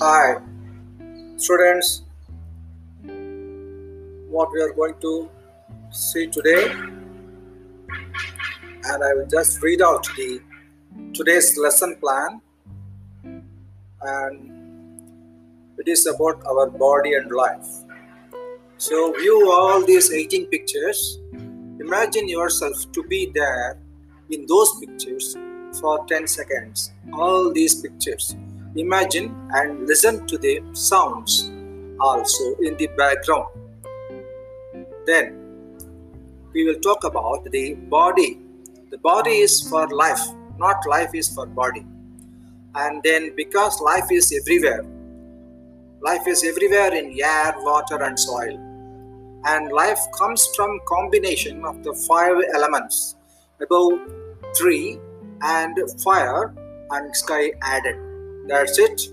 Hi, students. What we are going to see today, and I will just read out the today's lesson plan, and it is about our body and life. So, view all these 18 pictures. Imagine yourself to be there in those pictures for 10 seconds. All these pictures. Imagine and listen to the sounds also in the background. Then we will talk about the body. The body is for life, not life is for body. And then because life is everywhere, life is everywhere in air, water, and soil. And life comes from combination of the five elements above three and fire and sky added. That's it.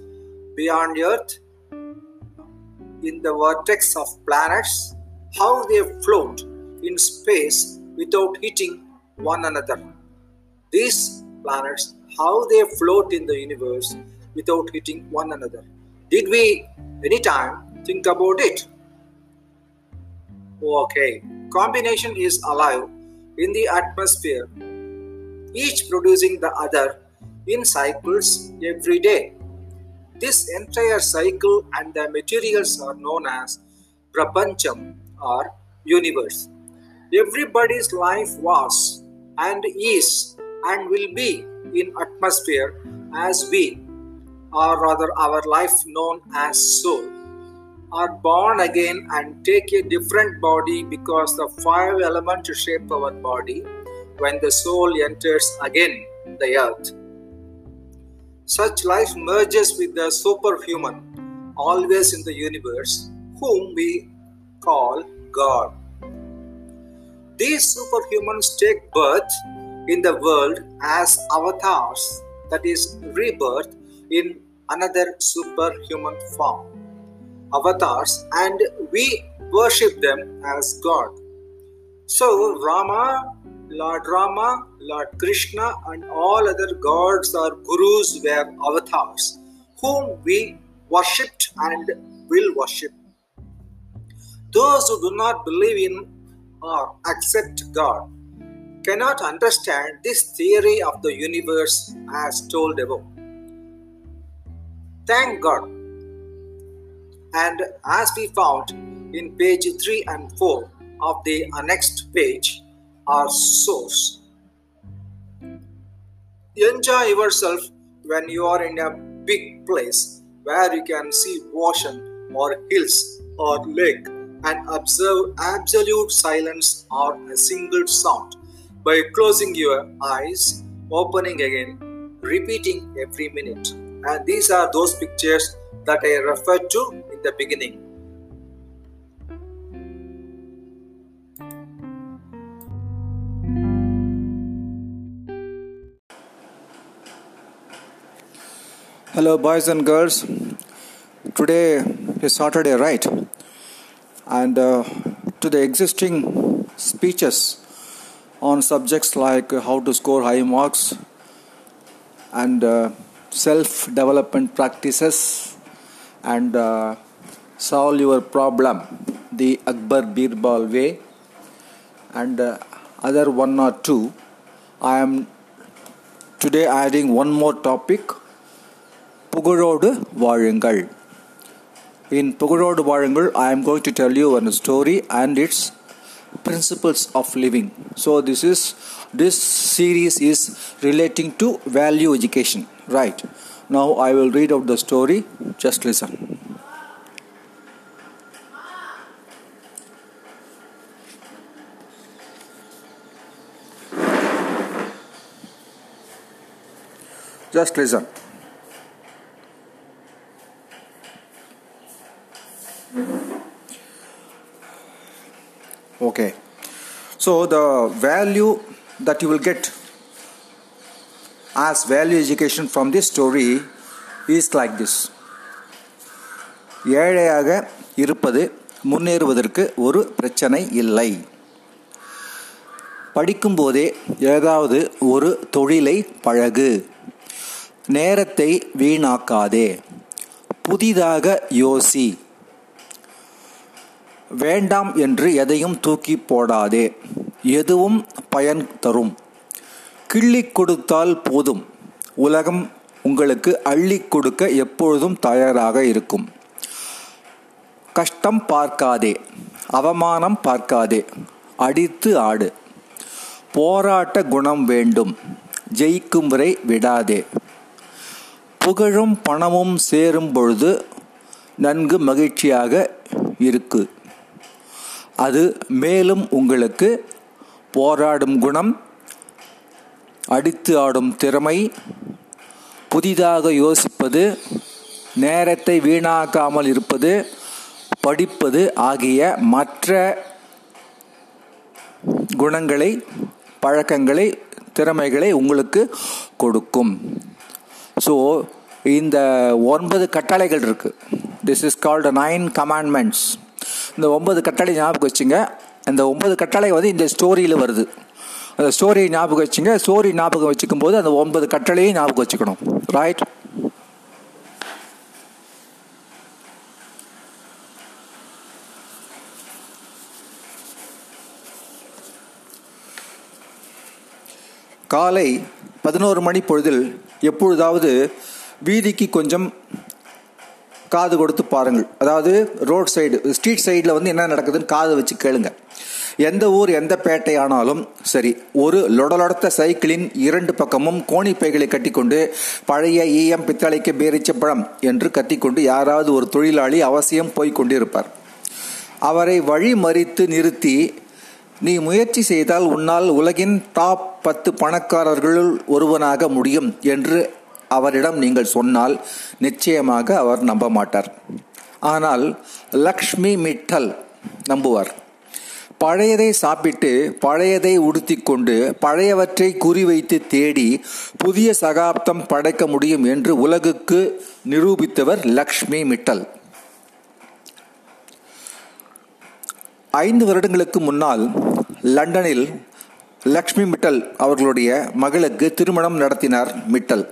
Beyond Earth, in the vortex of planets, how they float in space without hitting one another. These planets, how they float in the universe without hitting one another. Did we anytime think about it? Okay, combination is alive in the atmosphere, each producing the other in cycles every day. This entire cycle and the materials are known as Prapancham or universe. Everybody's life was and is and will be in atmosphere as we, or rather our life known as soul, are born again and take a different body because the five elements shape our body when the soul enters again the earth. Such life merges with the superhuman, always in the universe, whom we call God. These superhumans take birth in the world as avatars, that is, rebirth in another superhuman form. Avatars, and we worship them as God. So, Rama, Lord Rama, Lord Krishna, and all other gods or gurus were avatars whom we worshipped and will worship. Those who do not believe in or accept God cannot understand this theory of the universe as told above. Thank God. And as we found in page 3 and 4 of the annexed page, our source. Enjoy yourself when you are in a big place where you can see ocean or hills or lake and observe absolute silence or a single sound by closing your eyes, opening again, repeating every minute. And these are those pictures that I referred to in the beginning. Hello, boys and girls. Today is Saturday, right? And uh, to the existing speeches on subjects like how to score high marks and uh, self development practices and uh, solve your problem, the Akbar Birbal way, and uh, other one or two, I am today adding one more topic புகழோடு வாழுங்கள் in புகழோடு வாழுங்கள் I am going to tell you one story and its principles of living so this is this series is relating to value education right now I will read out the story just listen just listen Okay so the value that you will get as value education from this story is like this ஏழையாக இருப்பது முன்னேறுவதற்கு ஒரு பிரச்சனை இல்லை படிக்கும்போதே ஏதாவது ஒரு தொழிலை பழகு நேரத்தை வீணாக்காதே புதிதாக யோசி வேண்டாம் என்று எதையும் தூக்கி போடாதே. எதுவும் பயன் தரும். கிள்ளி கொடுத்தால் போதும். உலகம் உங்களுக்கு அள்ளி கொடுக்க எப்பொழுதும் தயாராக இருக்கும். கஷ்டம் பார்க்காதே. அவமானம் பார்க்காதே. அடித்து ஆடு. போராட்ட குணம் வேண்டும். ஜெயிக்கும் வரை விடாதே. புகழும் பணமும் சேரும் பொழுது நன்கு மகிழ்ச்சியாக இருக்கு. அது மேலும் உங்களுக்கு போராடும் குணம் அடித்து ஆடும் திறமை புதிதாக யோசிப்பது நேரத்தை வீணாக்காமல் இருப்பது படிப்பது ஆகிய மற்ற குணங்களை பழக்கங்களை திறமைகளை உங்களுக்கு கொடுக்கும். ஸோ இந்த ஒன்பது கட்டளைகள் இருக்குது this is called nine commandments இந்த ஒன்பது கட்டளை ஞாபகம் வச்சுங்க. இந்த ஒன்பது கட்டளை வந்து இந்த ஸ்டோரியில் வருது. அந்த ஸ்டோரியை ஞாபகம் வச்சுங்க. ஸ்டோரி ஞாபகம் வச்சுக்கும் போது அந்த ஒன்பது கட்டளையும் ஞாபகம் வச்சுக்கணும். ரைட் காலை பதினோரு மணி பொழுதில் எப்பொழுதாவது வீதிக்கு கொஞ்சம் காது கொடுத்து பாருங்கள். அதாவது ரோட் சைடு ஸ்ட்ரீட் சைடில் வந்து என்ன நடக்குதுன்னு காது வச்சு கேளுங்க. எந்த ஊர் எந்த பேட்டை ஆனாலும் சரி ஒரு லொடலொடத்த சைக்கிளின் இரண்டு பக்கமும் கோணிப்பைகளை கட்டிக்கொண்டு பழைய ஈயம் பித்தளைக்கு பேரிச்ச பழம் என்று கத்திக்கொண்டு யாராவது ஒரு தொழிலாளி அவசியம் போய் கொண்டிருப்பார். அவரை வழி மறித்து நிறுத்தி நீ முயற்சி செய்தால் உன்னால் உலகின் டாப் பத்து பணக்காரர்களுள் ஒருவனாக முடியும் என்று அவரிடம் நீங்கள் சொன்னால் நிச்சயமாக அவர் நம்ப மாட்டார் ஆனால் லக்ஷ்மி மிட்டல் நம்புவார். பழையதை சாப்பிட்டு பழையதை உடுத்தி கொண்டு பழையவற்றை குறிவைத்து தேடி புதிய சகாப்தம் படைக்க முடியும் என்று உலகுக்கு நிரூபித்தவர் லக்ஷ்மி மிட்டல். ஐந்து வருடங்களுக்கு முன்னால் லண்டனில் லக்ஷ்மி மிட்டல் அவர்களுடைய மகளுக்கு திருமணம் நடத்தினார் மிட்டல்.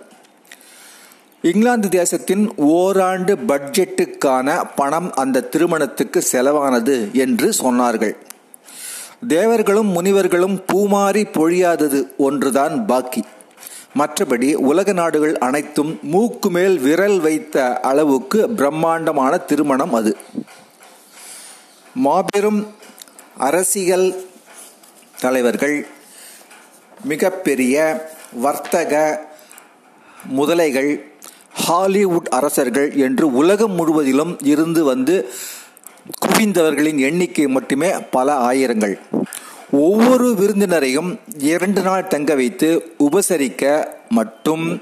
இங்கிலாந்து தேசத்தின் ஓராண்டு பட்ஜெட்டுக்கான பணம் அந்த திருமணத்துக்கு செலவானது என்று சொன்னார்கள். தேவர்களும் முனிவர்களும் பூமாறி பொழியாதது ஒன்றுதான் பாக்கி. மற்றபடி உலக நாடுகள் அனைத்தும் மூக்கு மேல் விரல் வைத்த அளவுக்கு பிரம்மாண்டமான திருமணம் அது. மாபெரும் அரசியல் தலைவர்கள் மிகப்பெரிய வர்த்தக முதலைகள் ஹாலிவுட் அரசர்கள் என்று உலகம் முழுவதிலும் இருந்து வந்து குவிந்தவர்களின் எண்ணிக்கை மட்டுமே பல ஆயிரங்கள். ஒவ்வொரு விருந்தினரையும் இரண்டு நாள் தங்க வைத்து உபசரிக்க மட்டும்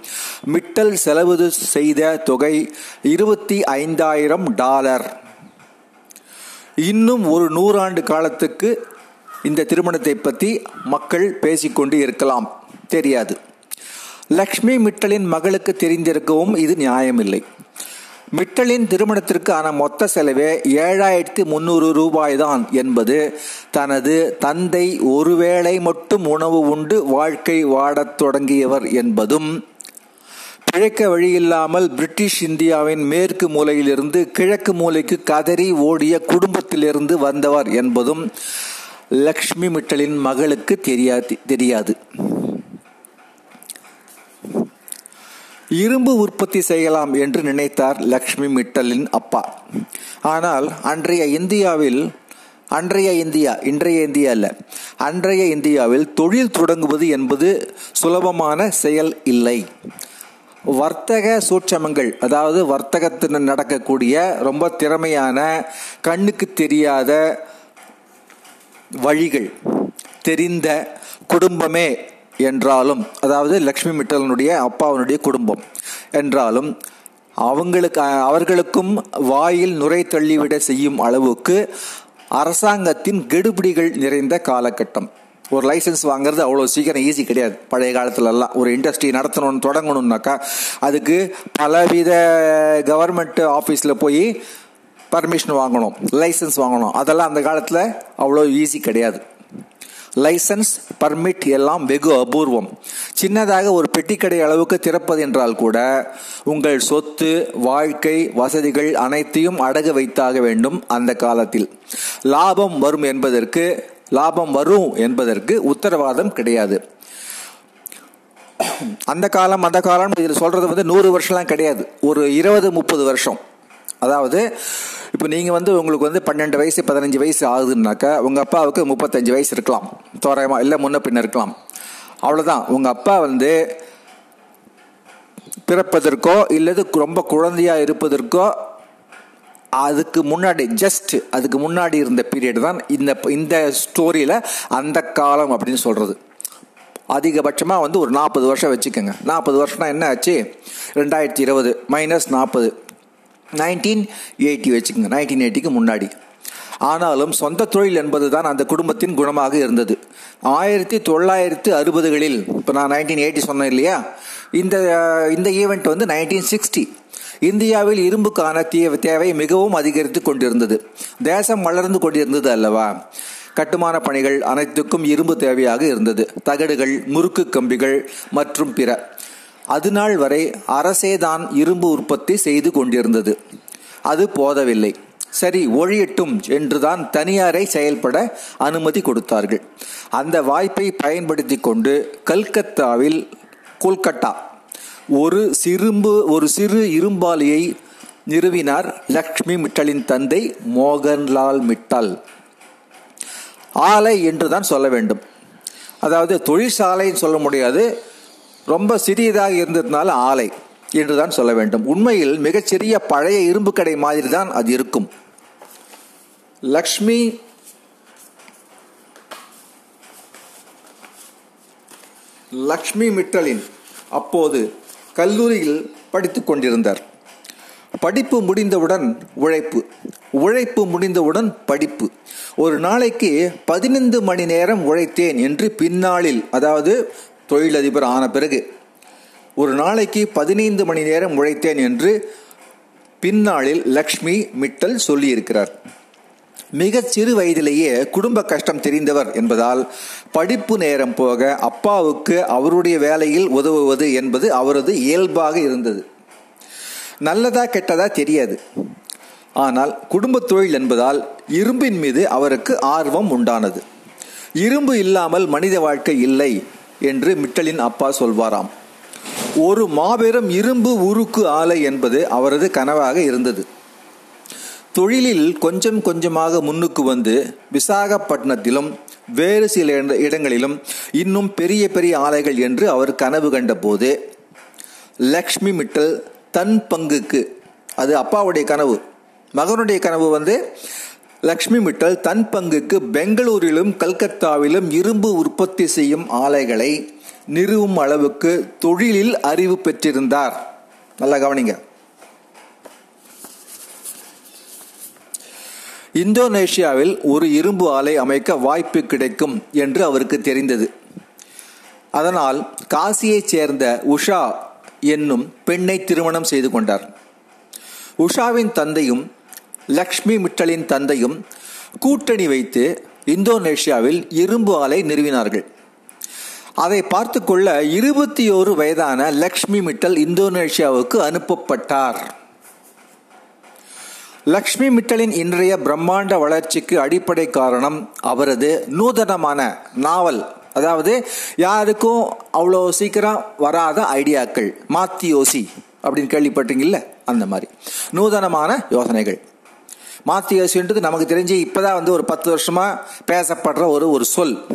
மிட்டல் செலவு செய்த தொகை இருபத்தி ஐந்தாயிரம் டாலர். இன்னும் ஒரு நூறாண்டு காலத்துக்கு இந்த திருமணத்தை பற்றி மக்கள் பேசிக்கொண்டு இருக்கலாம். தெரியாது. லக்ஷ்மி மிட்டலின் மகளுக்கு தெரிந்திருக்கவும் இது நியாயமில்லை. மிட்டலின் திருமணத்திற்கு ஆன மொத்த செலவே ஏழாயிரத்தி முந்நூறு ரூபாய் தான் என்பது தனது தந்தை ஒருவேளை மட்டும் உணவு உண்டு வாழ்க்கை வாடத் தொடங்கியவர் என்பதும் பிழைக்க வழியில்லாமல் பிரிட்டிஷ் இந்தியாவின் மேற்கு மூலையிலிருந்து கிழக்கு மூலைக்கு கதறி ஓடிய குடும்பத்திலிருந்து வந்தவர் என்பதும் லக்ஷ்மி மிட்டலின் மகளுக்கு தெரியாது தெரியாது. இரும்பு உற்பத்தி செய்யலாம் என்று நினைத்தார் லக்ஷ்மி மிட்டலின் அப்பா. ஆனால் அன்றைய இந்தியாவில் அன்றைய இந்தியா இன்றைய இந்தியா அல்ல அன்றைய இந்தியாவில் தொழில் தொடங்குவது என்பது சுலபமான செயல் இல்லை. வர்த்தக சூட்சமங்கள் அதாவது வர்த்தகத்தில் நடக்கக்கூடிய ரொம்ப திறமையான கண்ணுக்கு தெரியாத வழிகள் தெரிந்த குடும்பமே என்றாலும் அதாவது லக்ஷ்மி மிட்டலனுடைய அப்பாவினுடைய குடும்பம் என்றாலும் அவங்களுக்கு அவர்களுக்கும் வாயில் நுரை தள்ளிவிட செய்யும் அளவுக்கு அரசாங்கத்தின் கெடுபிடிகள் நிறைந்த காலகட்டம். ஒரு லைசன்ஸ் வாங்குறது அவ்வளோ சீக்கிரம் ஈஸி கிடையாது. பழைய காலத்துலலாம் ஒரு இண்டஸ்ட்ரி நடத்தணும்னு தொடங்கணும்னாக்கா அதுக்கு பலவித கவர்மெண்ட் ஆஃபீஸில் போய் பர்மிஷன் வாங்கணும் லைசன்ஸ் வாங்கணும். அதெல்லாம் அந்த காலத்தில் அவ்வளோ ஈஸி கிடையாது. லைசன்ஸ் பர்மிட் எல்லாம் வெகு அபூர்வம். சின்னதாக ஒரு பெட்டிக்கடை அளவுக்கு திறப்பது என்றால் கூட உங்கள் சொத்து வாழ்க்கை வசதிகள் அனைத்தையும் அடகு வைத்தாக வேண்டும் அந்த காலத்தில். லாபம் வரும் என்பதற்கு லாபம் வரும் என்பதற்கு உத்தரவாதம் கிடையாது. அந்த காலம் அந்த காலம் இதில் சொல்றது வந்து நூறு வருஷம்லாம் கிடையாது. ஒரு இருபது முப்பது வருஷம். அதாவது இப்போ நீங்கள் வந்து உங்களுக்கு வந்து பன்னெண்டு வயசு பதினஞ்சு வயசு ஆகுதுன்னாக்கா உங்கள் அப்பாவுக்கு முப்பத்தஞ்சு வயசு இருக்கலாம். தோராயமாக இல்லை முன்ன பின்ன இருக்கலாம். அவ்வளோதான் உங்கள் அப்பா வந்து பிறப்பதற்கோ இல்லது ரொம்ப குழந்தையாக இருப்பதற்கோ அதுக்கு முன்னாடி ஜஸ்ட் அதுக்கு முன்னாடி இருந்த பீரியட் தான் இந்த இந்த ஸ்டோரியில் அந்த காலம் அப்படின்னு சொல்கிறது அதிகபட்சமாக வந்து ஒரு நாற்பது வருஷம் வச்சுக்கோங்க. நாற்பது வருஷம்னா என்ன ஆச்சு? ரெண்டாயிரத்தி இருபது மைனஸ் நாற்பது. நைன்டீன் எயிட்டி வச்சுக்கோங்க நைன்டீன் எயிட்டிக்கு முன்னாடி. ஆனாலும் சொந்த தொழில் என்பது தான் அந்த குடும்பத்தின் குணமாக இருந்தது. ஆயிரத்தி தொள்ளாயிரத்து அறுபதுகளில் இப்போ நான் நைன்டீன் எயிட்டி சொன்னேன் இல்லையா? இந்த இந்த ஈவெண்ட் வந்து நைன்டீன் சிக்ஸ்டி. இந்தியாவில் இரும்புக்கான தேவை மிகவும் அதிகரித்து கொண்டிருந்தது. தேசம் வளர்ந்து கொண்டிருந்தது அல்லவா? கட்டுமான பணிகள் அனைத்துக்கும் இரும்பு தேவையாக இருந்தது. தகடுகள் முறுக்கு கம்பிகள் மற்றும் பிற. அதுநாள் வரை அரசேதான் இரும்பு உற்பத்தி செய்து கொண்டிருந்தது. அது போதவில்லை. சரி ஒழியட்டும் என்றுதான் தனியாரை செயல்பட அனுமதி கொடுத்தார்கள். அந்த வாய்ப்பை பயன்படுத்தி கொண்டு கல்கத்தாவில் கொல்கட்டா ஒரு சிறும்பு ஒரு சிறு இரும்பாலியை நிறுவினார் லக்ஷ்மி மிட்டலின் தந்தை மோகன்லால் மிட்டல். ஆலை என்று தான் சொல்ல வேண்டும். அதாவது தொழிற்சாலைன்னு சொல்ல முடியாது. ரொம்ப சிறியதாக இருந்ததுனால ஆலை என்று தான் சொல்ல வேண்டும். உண்மையில் மிகச்சிறிய பழைய இரும்பு கடை மாதிரி தான் அது இருக்கும். லக்ஷ்மி லக்ஷ்மி மிட்டலின் அப்போது கல்லூரியில் படித்துக் கொண்டிருந்தார். படிப்பு முடிந்தவுடன் உழைப்பு உழைப்பு முடிந்தவுடன் படிப்பு. ஒரு நாளைக்கு பதினைந்து மணி நேரம் உழைத்தேன் என்று பின்னாளில் அதாவது தொழிலதிபர் ஆன பிறகு ஒரு நாளைக்கு பதினைந்து மணி நேரம் உழைத்தேன் என்று பின்னாளில் லக்ஷ்மி மிட்டல் சொல்லியிருக்கிறார். மிகச் சிறு வயதிலேயே குடும்ப கஷ்டம் தெரிந்தவர் என்பதால் படிப்பு நேரம் போக அப்பாவுக்கு அவருடைய வேலையில் உதவுவது என்பது அவரது இயல்பாக இருந்தது. நல்லதா கெட்டதா தெரியாது. ஆனால் குடும்ப தொழில் என்பதால் இரும்பின் மீது அவருக்கு ஆர்வம் உண்டானது. இரும்பு இல்லாமல் மனித வாழ்க்கை இல்லை. என்று மிட்டலின் அப்பா சொல்வாராம். ஒரு மாபெரும் இரும்பு உருக்கு ஆலை என்பது அவரது கனவாக இருந்தது. தொழிலில் கொஞ்சம் கொஞ்சமாக முன்னுக்கு வந்து விசாகப்பட்டினத்திலும் வேறு சில இடங்களிலும் இன்னும் பெரிய பெரிய ஆலைகள் என்று அவர் கனவு கண்டபோது லக்ஷ்மி மிட்டல் தன் பங்குக்கு அது அப்பாவுடைய கனவு மகனுடைய கனவு வந்து லக்ஷ்மி மிட்டல் தன் பங்குக்கு பெங்களூரிலும் கல்கத்தாவிலும் இரும்பு உற்பத்தி செய்யும் ஆலைகளை நிறுவும் அளவுக்கு தொழிலில் அறிவு பெற்றிருந்தார். நல்லா கவனிங்க. இந்தோனேஷியாவில் ஒரு இரும்பு ஆலை அமைக்க வாய்ப்பு கிடைக்கும் என்று அவருக்கு தெரிந்தது. அதனால் காசியைச் சேர்ந்த உஷா என்னும் பெண்ணை திருமணம் செய்து கொண்டார். உஷாவின் தந்தையும் லக்ஷ்மி மிட்டலின் தந்தையும் கூட்டணி வைத்து இந்தோனேஷியாவில் இரும்பு ஆலை நிறுவினார்கள். அதை பார்த்து கொள்ள இருபத்தி ஓரு வயதான லக்ஷ்மி மிட்டல் இந்தோனேஷியாவுக்கு அனுப்பப்பட்டார். லக்ஷ்மி மிட்டலின் இன்றைய பிரம்மாண்ட வளர்ச்சிக்கு அடிப்படை காரணம் அவரது நூதனமான நாவல் அதாவது யாருக்கும் அவ்வளோ சீக்கிரம் வராத ஐடியாக்கள் மாத்தியோசி அப்படின்னு கேள்விப்பட்டீங்கல்ல அந்த மாதிரி. நூதனமான யோசனைகள். மாத்தியசுன்றது நமக்கு தெரிஞ்சு இப்போதான் வந்து ஒரு பத்து வருஷமா பேசப்படுற ஒரு ஒரு சொல்.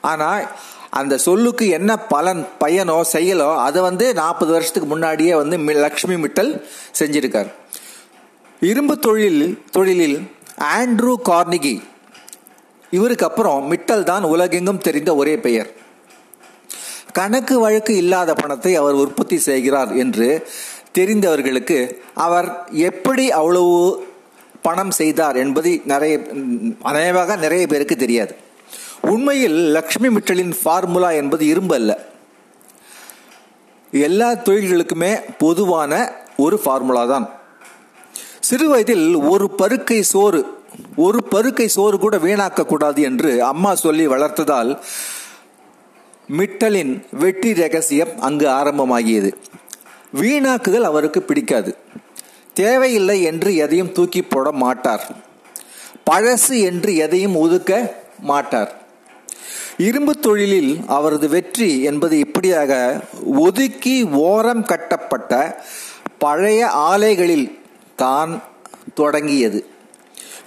ஆனால் அந்த சொல்லுக்கு என்ன பலன் பயனோ செயலோ அதை வந்து நாற்பது வருஷத்துக்கு முன்னாடியே வந்து லக்ஷ்மி மிட்டல் செஞ்சிருக்கார். இரும்பு தொழில் தொழிலில் ஆண்ட்ரூ கார்னிகி. இவருக்கு அப்புறம் மிட்டல் தான் உலகெங்கும் தெரிந்த ஒரே பெயர். கணக்கு வழக்கு இல்லாத பணத்தை அவர் உற்பத்தி செய்கிறார் என்று தெரிந்தவர்களுக்கு அவர் எப்படி அவ்வளவு பணம் செய்தார் என்பது நிறைய அநேகமாக நிறைய பேருக்கு தெரியாது. உண்மையில் லக்ஷ்மி மிட்டலின் ஃபார்முலா என்பது இரும்பு அல்ல. எல்லா தொழில்களுக்குமே பொதுவான ஒரு ஃபார்முலா தான். சிறு வயதில் ஒரு பருக்கை சோறு ஒரு பருக்கை சோறு கூட வீணாக்க கூடாது என்று அம்மா சொல்லி வளர்த்ததால் மிட்டலின் வெற்றி ரகசியம் அங்கு ஆரம்பமாகியது. வீணாக்குதல் அவருக்கு பிடிக்காது. தேவையில்லை என்று எதையும் தூக்கி போட மாட்டார். பழசு என்று எதையும் ஒதுக்க மாட்டார். இரும்பு தொழிலில் அவரது வெற்றி என்பது இப்படியாக ஒதுக்கி ஓரம் கட்டப்பட்ட பழைய ஆலைகளில் தான் தொடங்கியது.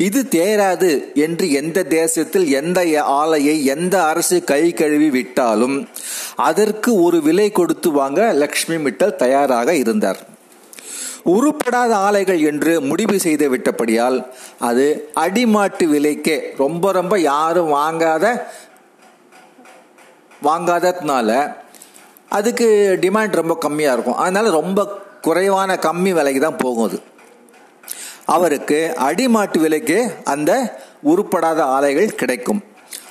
இது தேராது என்று எந்த தேசத்தில் எந்த ஆலையை எந்த அரசு கை கழுவி விட்டாலும் அதற்கு ஒரு விலை கொடுத்து வாங்க லக்ஷ்மி மிட்டல் தயாராக இருந்தார். உருப்படாத ஆலைகள் என்று முடிவு செய்து விட்டபடியால் அது அடிமாட்டு விலைக்கே ரொம்ப ரொம்ப யாரும் வாங்காத வாங்காததுனால அதுக்கு டிமாண்ட் ரொம்ப கம்மியாக இருக்கும். அதனால ரொம்ப குறைவான கம்மி விலைக்கு தான் போகும் அது. அவருக்கு அடிமாட்டு விலைக்கு அந்த உருப்படாத ஆலைகள் கிடைக்கும்.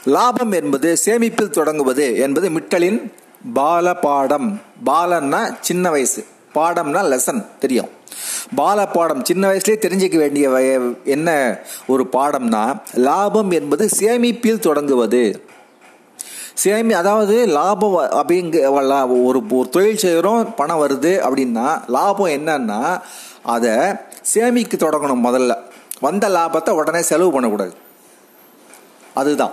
லாபம் என்பது சேமிப்பில் தொடங்குவது என்பது மிட்டலின் பால பாடம் பாலன்னா சின்ன வயசு. பாடம்னா லெசன் தெரியும். பால பாடம் சின்ன வயசுலேயே தெரிஞ்சிக்க வேண்டிய என்ன ஒரு பாடம்னா லாபம் என்பது சேமிப்பில் தொடங்குவது. சேமி அதாவது லாபம் அப்படிங்க ஒரு ஒரு தொழில் செய்கிறோம் பணம் வருது அப்படின்னா லாபம் என்னன்னா அதை சேமிக்க தொடங்கணும் முதல்ல. வந்த லாபத்தை உடனே செலவு பண்ணக்கூடாது. அதுதான்.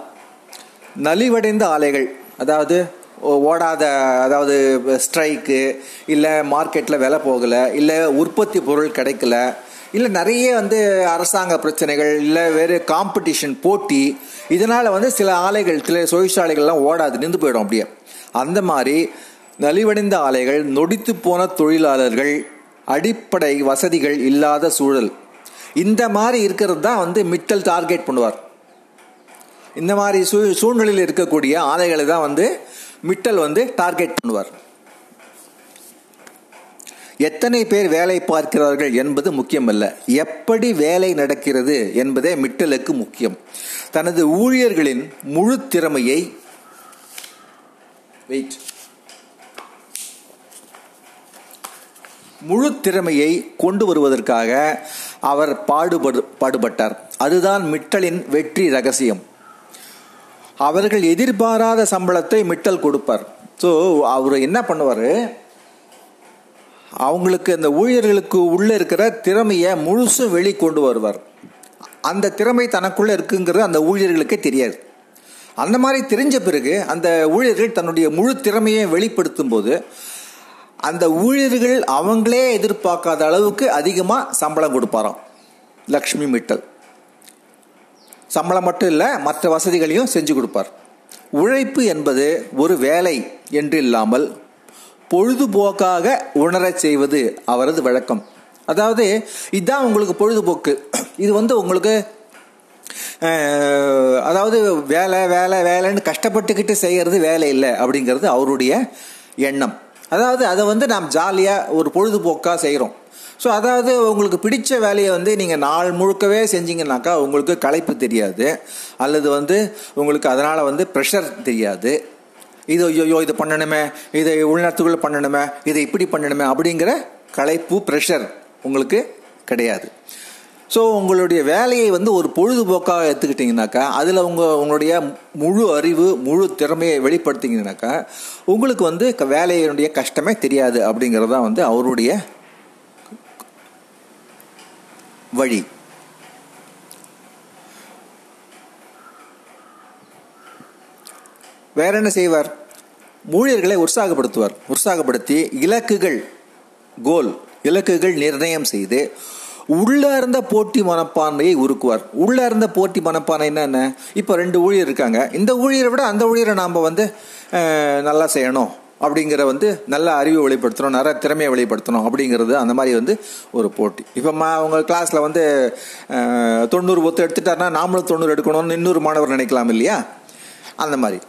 நலிவடைந்த ஆலைகள் அதாவது ஓடாத அதாவது ஸ்ட்ரைக்கு இல்லை மார்க்கெட்டில் விலை போகலை இல்லை உற்பத்தி பொருள் கிடைக்கல இல்லை நிறைய வந்து அரசாங்க பிரச்சனைகள் இல்லை வேறு காம்படிஷன் போட்டி இதனால் வந்து சில ஆலைகள் சில தொழிற்சாலைகள்லாம் ஓடாது நின்று போயிடும் அப்படியே. அந்த மாதிரி நலிவடைந்த ஆலைகள் நொடித்து போன தொழிலாளர்கள் அடிப்படை வசதிகள் இல்லாத சூழல். இந்த மாதிரி இருக்கிறது தான் வந்து மிட்டல் டார்கெட் பண்ணுவார். இந்த மாதிரி சூ சூழ்நிலையில் இருக்கக்கூடிய ஆலைகளை தான் வந்து மிட்டல் வந்து டார்கெட் பண்ணுவார். எத்தனை பேர் வேலை பார்க்கிறார்கள் என்பது முக்கியமல்ல. எப்படி வேலை நடக்கிறது என்பதே மிட்டலுக்கு முக்கியம். தனது ஊழியர்களின் முழு திறமையை வெயிட் முழு திறமையை கொண்டு வருவதற்காக அவர் பாடுபடு பாடுபட்டார். அதுதான் மிட்டலின் வெற்றி ரகசியம். அவர்கள் எதிர்பாராத சம்பளத்தை மிட்டல் கொடுப்பார். ஸோ அவர் என்ன பண்ணுவார்? அவங்களுக்கு அந்த ஊழியர்களுக்கு உள்ளே இருக்கிற திறமையை முழுசும் வெளிக்கொண்டு வருவார். அந்த திறமை தனக்குள்ளே இருக்குங்கிறது அந்த ஊழியர்களுக்கே தெரியாது. அந்த மாதிரி தெரிஞ்ச பிறகு அந்த ஊழியர்கள் தன்னுடைய முழு திறமையை வெளிப்படுத்தும் போது அந்த ஊழியர்கள் அவங்களே எதிர்பார்க்காத அளவுக்கு அதிகமாக சம்பளம் கொடுப்பாராம். லக்ஷ்மி மிட்டல். சம்பளம் மட்டும் இல்லை மற்ற வசதிகளையும் செஞ்சு கொடுப்பார். உழைப்பு என்பது ஒரு வேலை என்று இல்லாமல் பொழுதுபோக்காக உணரச் செய்வது அவரது வழக்கம். அதாவது இதுதான் உங்களுக்கு பொழுதுபோக்கு. இது வந்து உங்களுக்கு அதாவது வேலை வேலை வேலைன்னு கஷ்டப்பட்டுக்கிட்டு செய்கிறது வேலை இல்லை அப்படிங்கிறது அவருடைய எண்ணம். அதாவது அதை வந்து நாம் ஜாலியாக ஒரு பொழுதுபோக்காக செய்கிறோம் ஸோ அதாவது உங்களுக்கு பிடிச்ச வேலையை வந்து நீங்கள் நாள் முழுக்கவே செஞ்சீங்கன்னாக்கா உங்களுக்கு களைப்பு தெரியாது. அல்லது வந்து உங்களுக்கு அதனால் வந்து ப்ரெஷர் தெரியாது. இது ஐயோ இது பண்ணணுமே இதை உள்நத்துக்குள்ளே பண்ணணுமே இதை இப்படி பண்ணணுமே அப்படிங்கிற களைப்பு ப்ரெஷர் உங்களுக்கு கிடையாது. ஸோ உங்களுடைய வேலையை வந்து ஒரு பொழுதுபோக்காக எடுத்துக்கிட்டிங்கனாக்கா அதில் உங்கள் உங்களுடைய முழு அறிவு முழு திறமையை வெளிப்படுத்திங்கனாக்கா உங்களுக்கு வந்து வேலையினுடைய கஷ்டமே தெரியாது அப்படிங்கிறது தான் வந்து அவருடைய வழி. வேற என்ன செய்வார்? ஊழியர்களை உற்சாகப்படுத்துவார். உற்சாகப்படுத்தி இலக்குகள் கோல் இலக்குகள் நிர்ணயம் செய்து உள்ளார்ந்த போட்டி மனப்பான்மையை உருக்குவார். உள்ளார்ந்த போட்டி மனப்பான்மை என்ன இப்போ ரெண்டு ஊழியர் இருக்காங்க. இந்த ஊழியரை விட அந்த ஊழியரை நாம் வந்து நல்லா செய்யணும். அப்படிங்கிற வந்து நல்ல அறிவை வெளிப்படுத்தணும் நிறைய திறமையை வெளிப்படுத்தணும் அப்படிங்கிறது அந்த மாதிரி வந்து ஒரு போட்டி. இப்போ மா அவங்க கிளாஸில் வந்து தொண்ணூறு ஒத்து எடுத்துட்டாருன்னா நாமளும் தொண்ணூறு எடுக்கணும்னு இன்னொரு மாணவர் நினைக்கலாம் இல்லையா? அந்த மாதிரி.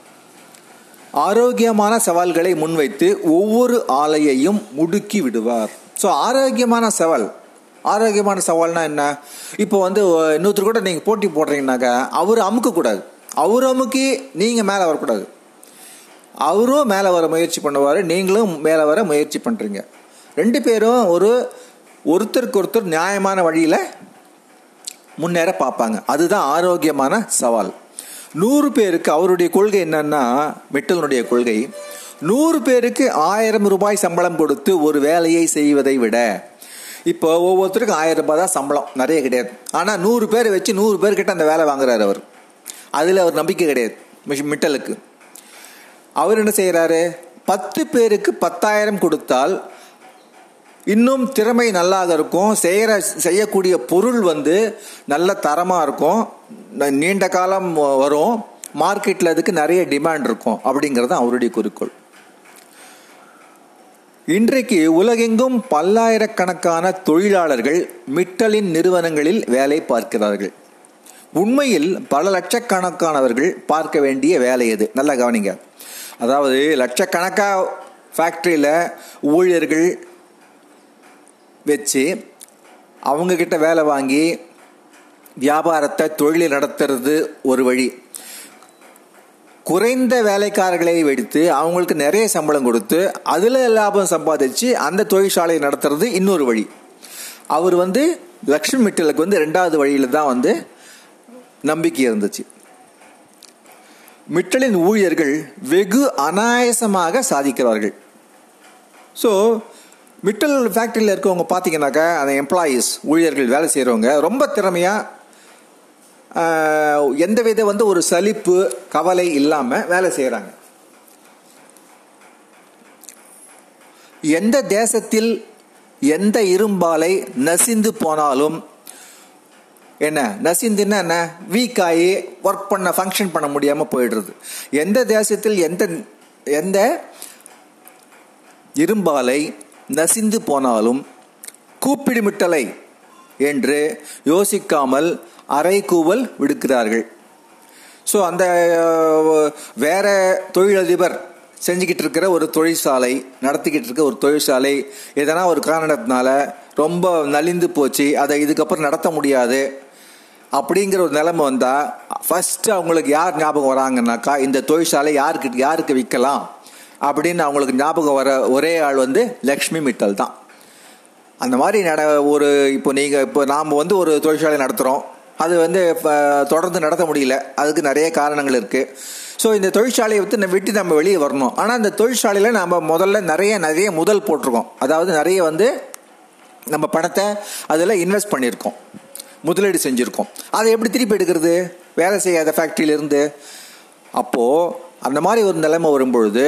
ஆரோக்கியமான சவால்களை முன்வைத்து ஒவ்வொரு ஆலையையும் முடுக்கி விடுவார். ஸோ ஆரோக்கியமான சவால். ஆரோக்கியமான சவால்னா என்ன? இப்போ வந்து இன்னொருத்தர் கூட நீங்கள் போட்டி போடுறீங்கனாக்கா அவர் அமுக்கக்கூடாது. அவர் அமுக்கி நீங்கள் மேலே வரக்கூடாது. அவரும் மேலே வர முயற்சி பண்ணுவார் நீங்களும் மேலே வர முயற்சி பண்ணுறீங்க ரெண்டு பேரும் ஒரு ஒருத்தருக்கு ஒருத்தர் நியாயமான வழியில் முன்னேற பார்ப்பாங்க. அதுதான் ஆரோக்கியமான சவால். நூறு பேருக்கு அவருடைய கொள்கை என்னன்னா மிட்டலனுடைய கொள்கை. நூறு பேருக்கு ஆயிரம் ரூபாய் சம்பளம் கொடுத்து ஒரு வேலையை செய்வதை விட இப்போ ஒவ்வொருத்தருக்கும் ஆயிரம் ரூபாய் தான் சம்பளம். நிறைய கிடையாது. ஆனால் நூறு பேரை வச்சு நூறு பேர்கிட்ட அந்த வேலை வாங்குறாரு அவர். அதில் அவர் நம்பிக்கை கிடையாது. மிஷ்- மிட்டலுக்கு. அவர் என்ன செய்கிறாரு பத்து பேருக்கு பத்தாயிரம் கொடுத்தால் இன்னும் திறமை நல்லாக இருக்கும். செய்கிற செய்யக்கூடிய பொருள் வந்து நல்ல தரமாக இருக்கும். நீண்ட காலம் வரும். மார்க்கெட்டில் அதுக்கு நிறைய டிமாண்ட் இருக்கும் அப்படிங்கிறது தான் அவருடைய குறிக்கோள். இன்றைக்கு உலகெங்கும் பல்லாயிரக்கணக்கான தொழிலாளர்கள் மிட்டலின் நிறுவனங்களில் வேலை பார்க்கிறார்கள். உண்மையில் பல லட்சக்கணக்கானவர்கள் பார்க்க வேண்டிய வேலை இது நல்லா கவனிங்க. அதாவது லட்சக்கணக்காக ஃபேக்ட்ரியில் ஊழியர்கள் வச்சு அவங்கக்கிட்ட வேலை வாங்கி வியாபாரத்தை தொழிலை நடத்துறது ஒரு வழி. குறைந்த வேலைக்காரர்களை வெடித்து அவங்களுக்கு நிறைய சம்பளம் கொடுத்து அதில் லாபம் சம்பாதிச்சு அந்த தொழிற்சாலையை நடத்துறது இன்னொரு வழி. அவர் வந்து லக்ஷ்மி மிட்டலுக்கு வந்து ரெண்டாவது வழியில் தான் வந்து நம்பிக்கை இருந்துச்சு. மிட்டலின் ஊழியர்கள் வெகு அனாயசமாக சாதிக்கிறார்கள். ஸோ மிட்டல் ஃபேக்ட்ரியில் இருக்கவங்க பார்த்தீங்கன்னாக்கா அந்த எம்ப்ளாயீஸ் ஊழியர்கள் வேலை செய்கிறவங்க ரொம்ப திறமையாக எந்த வித வந்து ஒரு சலிப்பு கவலை இல்லாமல் வேலை செய்கிறாங்க எந்த தேசத்தில் எந்த இரும்பாலை நசிந்து போனாலும் என்ன? நசிந்துன்னா என்ன வீக் ஆகி ஒர்க் பண்ண ஃபங்க்ஷன் பண்ண முடியாமல் போயிடுறது. எந்த தேசத்தில் எந்த எந்த இரும்பாலை நசிந்து போனாலும் கூப்பிடுமிட்டலை என்று யோசிக்காமல் அரைக்கூவல் விடுக்கிறார்கள். ஸோ அந்த வேற தொழிலதிபர் செஞ்சுக்கிட்டு இருக்கிற ஒரு தொழிற்சாலை நடத்திக்கிட்டு இருக்க ஒரு தொழிற்சாலை எதனா ஒரு காரணத்தினால ரொம்ப நலிந்து போச்சு அதை இதுக்கப்புறம் நடத்த முடியாது அப்படிங்கிற ஒரு நிலைமை வந்தால் ஃபஸ்ட்டு அவங்களுக்கு யார் ஞாபகம் வராங்கன்னாக்கா இந்த தொழிற்சாலை யாருக்கு யாருக்கு விற்கலாம்? அப்படின்னு அவங்களுக்கு ஞாபகம் வர ஒரே ஆள் வந்து லக்ஷ்மி மிட்டல் தான். அந்த மாதிரி நட ஒரு இப்போ நீங்கள் இப்போ நாம் வந்து ஒரு தொழிற்சாலை நடத்துகிறோம் அது வந்து இப்போ தொடர்ந்து நடத்த முடியல. அதுக்கு நிறைய காரணங்கள் இருக்குது ஸோ இந்த தொழிற்சாலையை விட்டு நம்ம விட்டு நம்ம வெளியே வரணும். ஆனால் இந்த தொழிற்சாலையில் நம்ம முதல்ல நிறைய நிறைய முதல் போட்டிருக்கோம். அதாவது நிறைய வந்து நம்ம பணத்தை அதில் இன்வெஸ்ட் பண்ணியிருக்கோம். முதலீடு செஞ்சுருக்கோம். அதை எப்படி திருப்பி எடுக்கிறது? வேலை செய்யாத ஃபேக்ட்ரியிலேருந்து அப்போது அந்த மாதிரி ஒரு நிலைமை வரும்பொழுது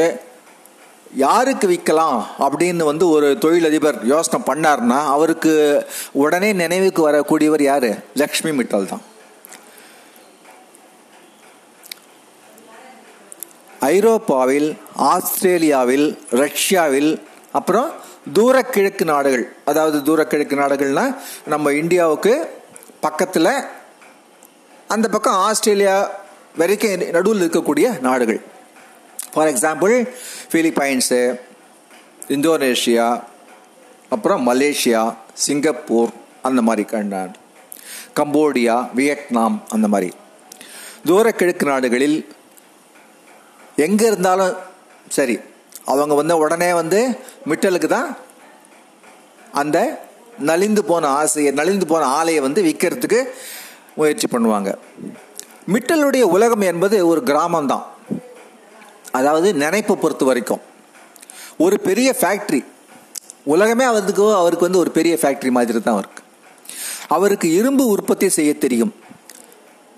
யாருக்கு விற்கலாம் அப்படின்னு வந்து ஒரு தொழிலதிபர் யோசனை பண்ணார்னா அவருக்கு உடனே நினைவுக்கு வரக்கூடியவர் யார்? லக்ஷ்மி மிட்டல் தான். ஐரோப்பாவில் ஆஸ்திரேலியாவில் ரஷ்யாவில் அப்புறம் தூரக்கிழக்கு நாடுகள். அதாவது தூரக்கிழக்கு நாடுகள்னால் நம்ம இந்தியாவுக்கு பக்கத்தில் அந்த பக்கம் ஆஸ்திரேலியா வரைக்கும் நடுவில் இருக்கக்கூடிய நாடுகள். ஃபார் எக்ஸாம்பிள் ஃபிலிப்பைன்ஸு இந்தோனேஷியா அப்புறம் மலேசியா சிங்கப்பூர் அந்த மாதிரி கண்டான் கம்போடியா வியட்நாம் அந்த மாதிரி. தூரக்கிழக்கு நாடுகளில் எங்கே இருந்தாலும் சரி அவங்க வந்து உடனே வந்து மிட்டலுக்கு தான் அந்த நலிந்து போன ஆசையை நலிந்து போன ஆலையை வந்து விற்கிறதுக்கு முயற்சி பண்ணுவாங்க. மிட்டலுடைய உலகம் என்பது ஒரு கிராமம்தான். அதாவது நினைப்பை பொறுத்த வரைக்கும். ஒரு பெரிய ஃபேக்ட்ரி உலகமே அவருக்கு அவருக்கு வந்து ஒரு பெரிய ஃபேக்ட்ரி மாதிரி தான் இருக்கு அவருக்கு இரும்பு உற்பத்தி செய்ய தெரியும்.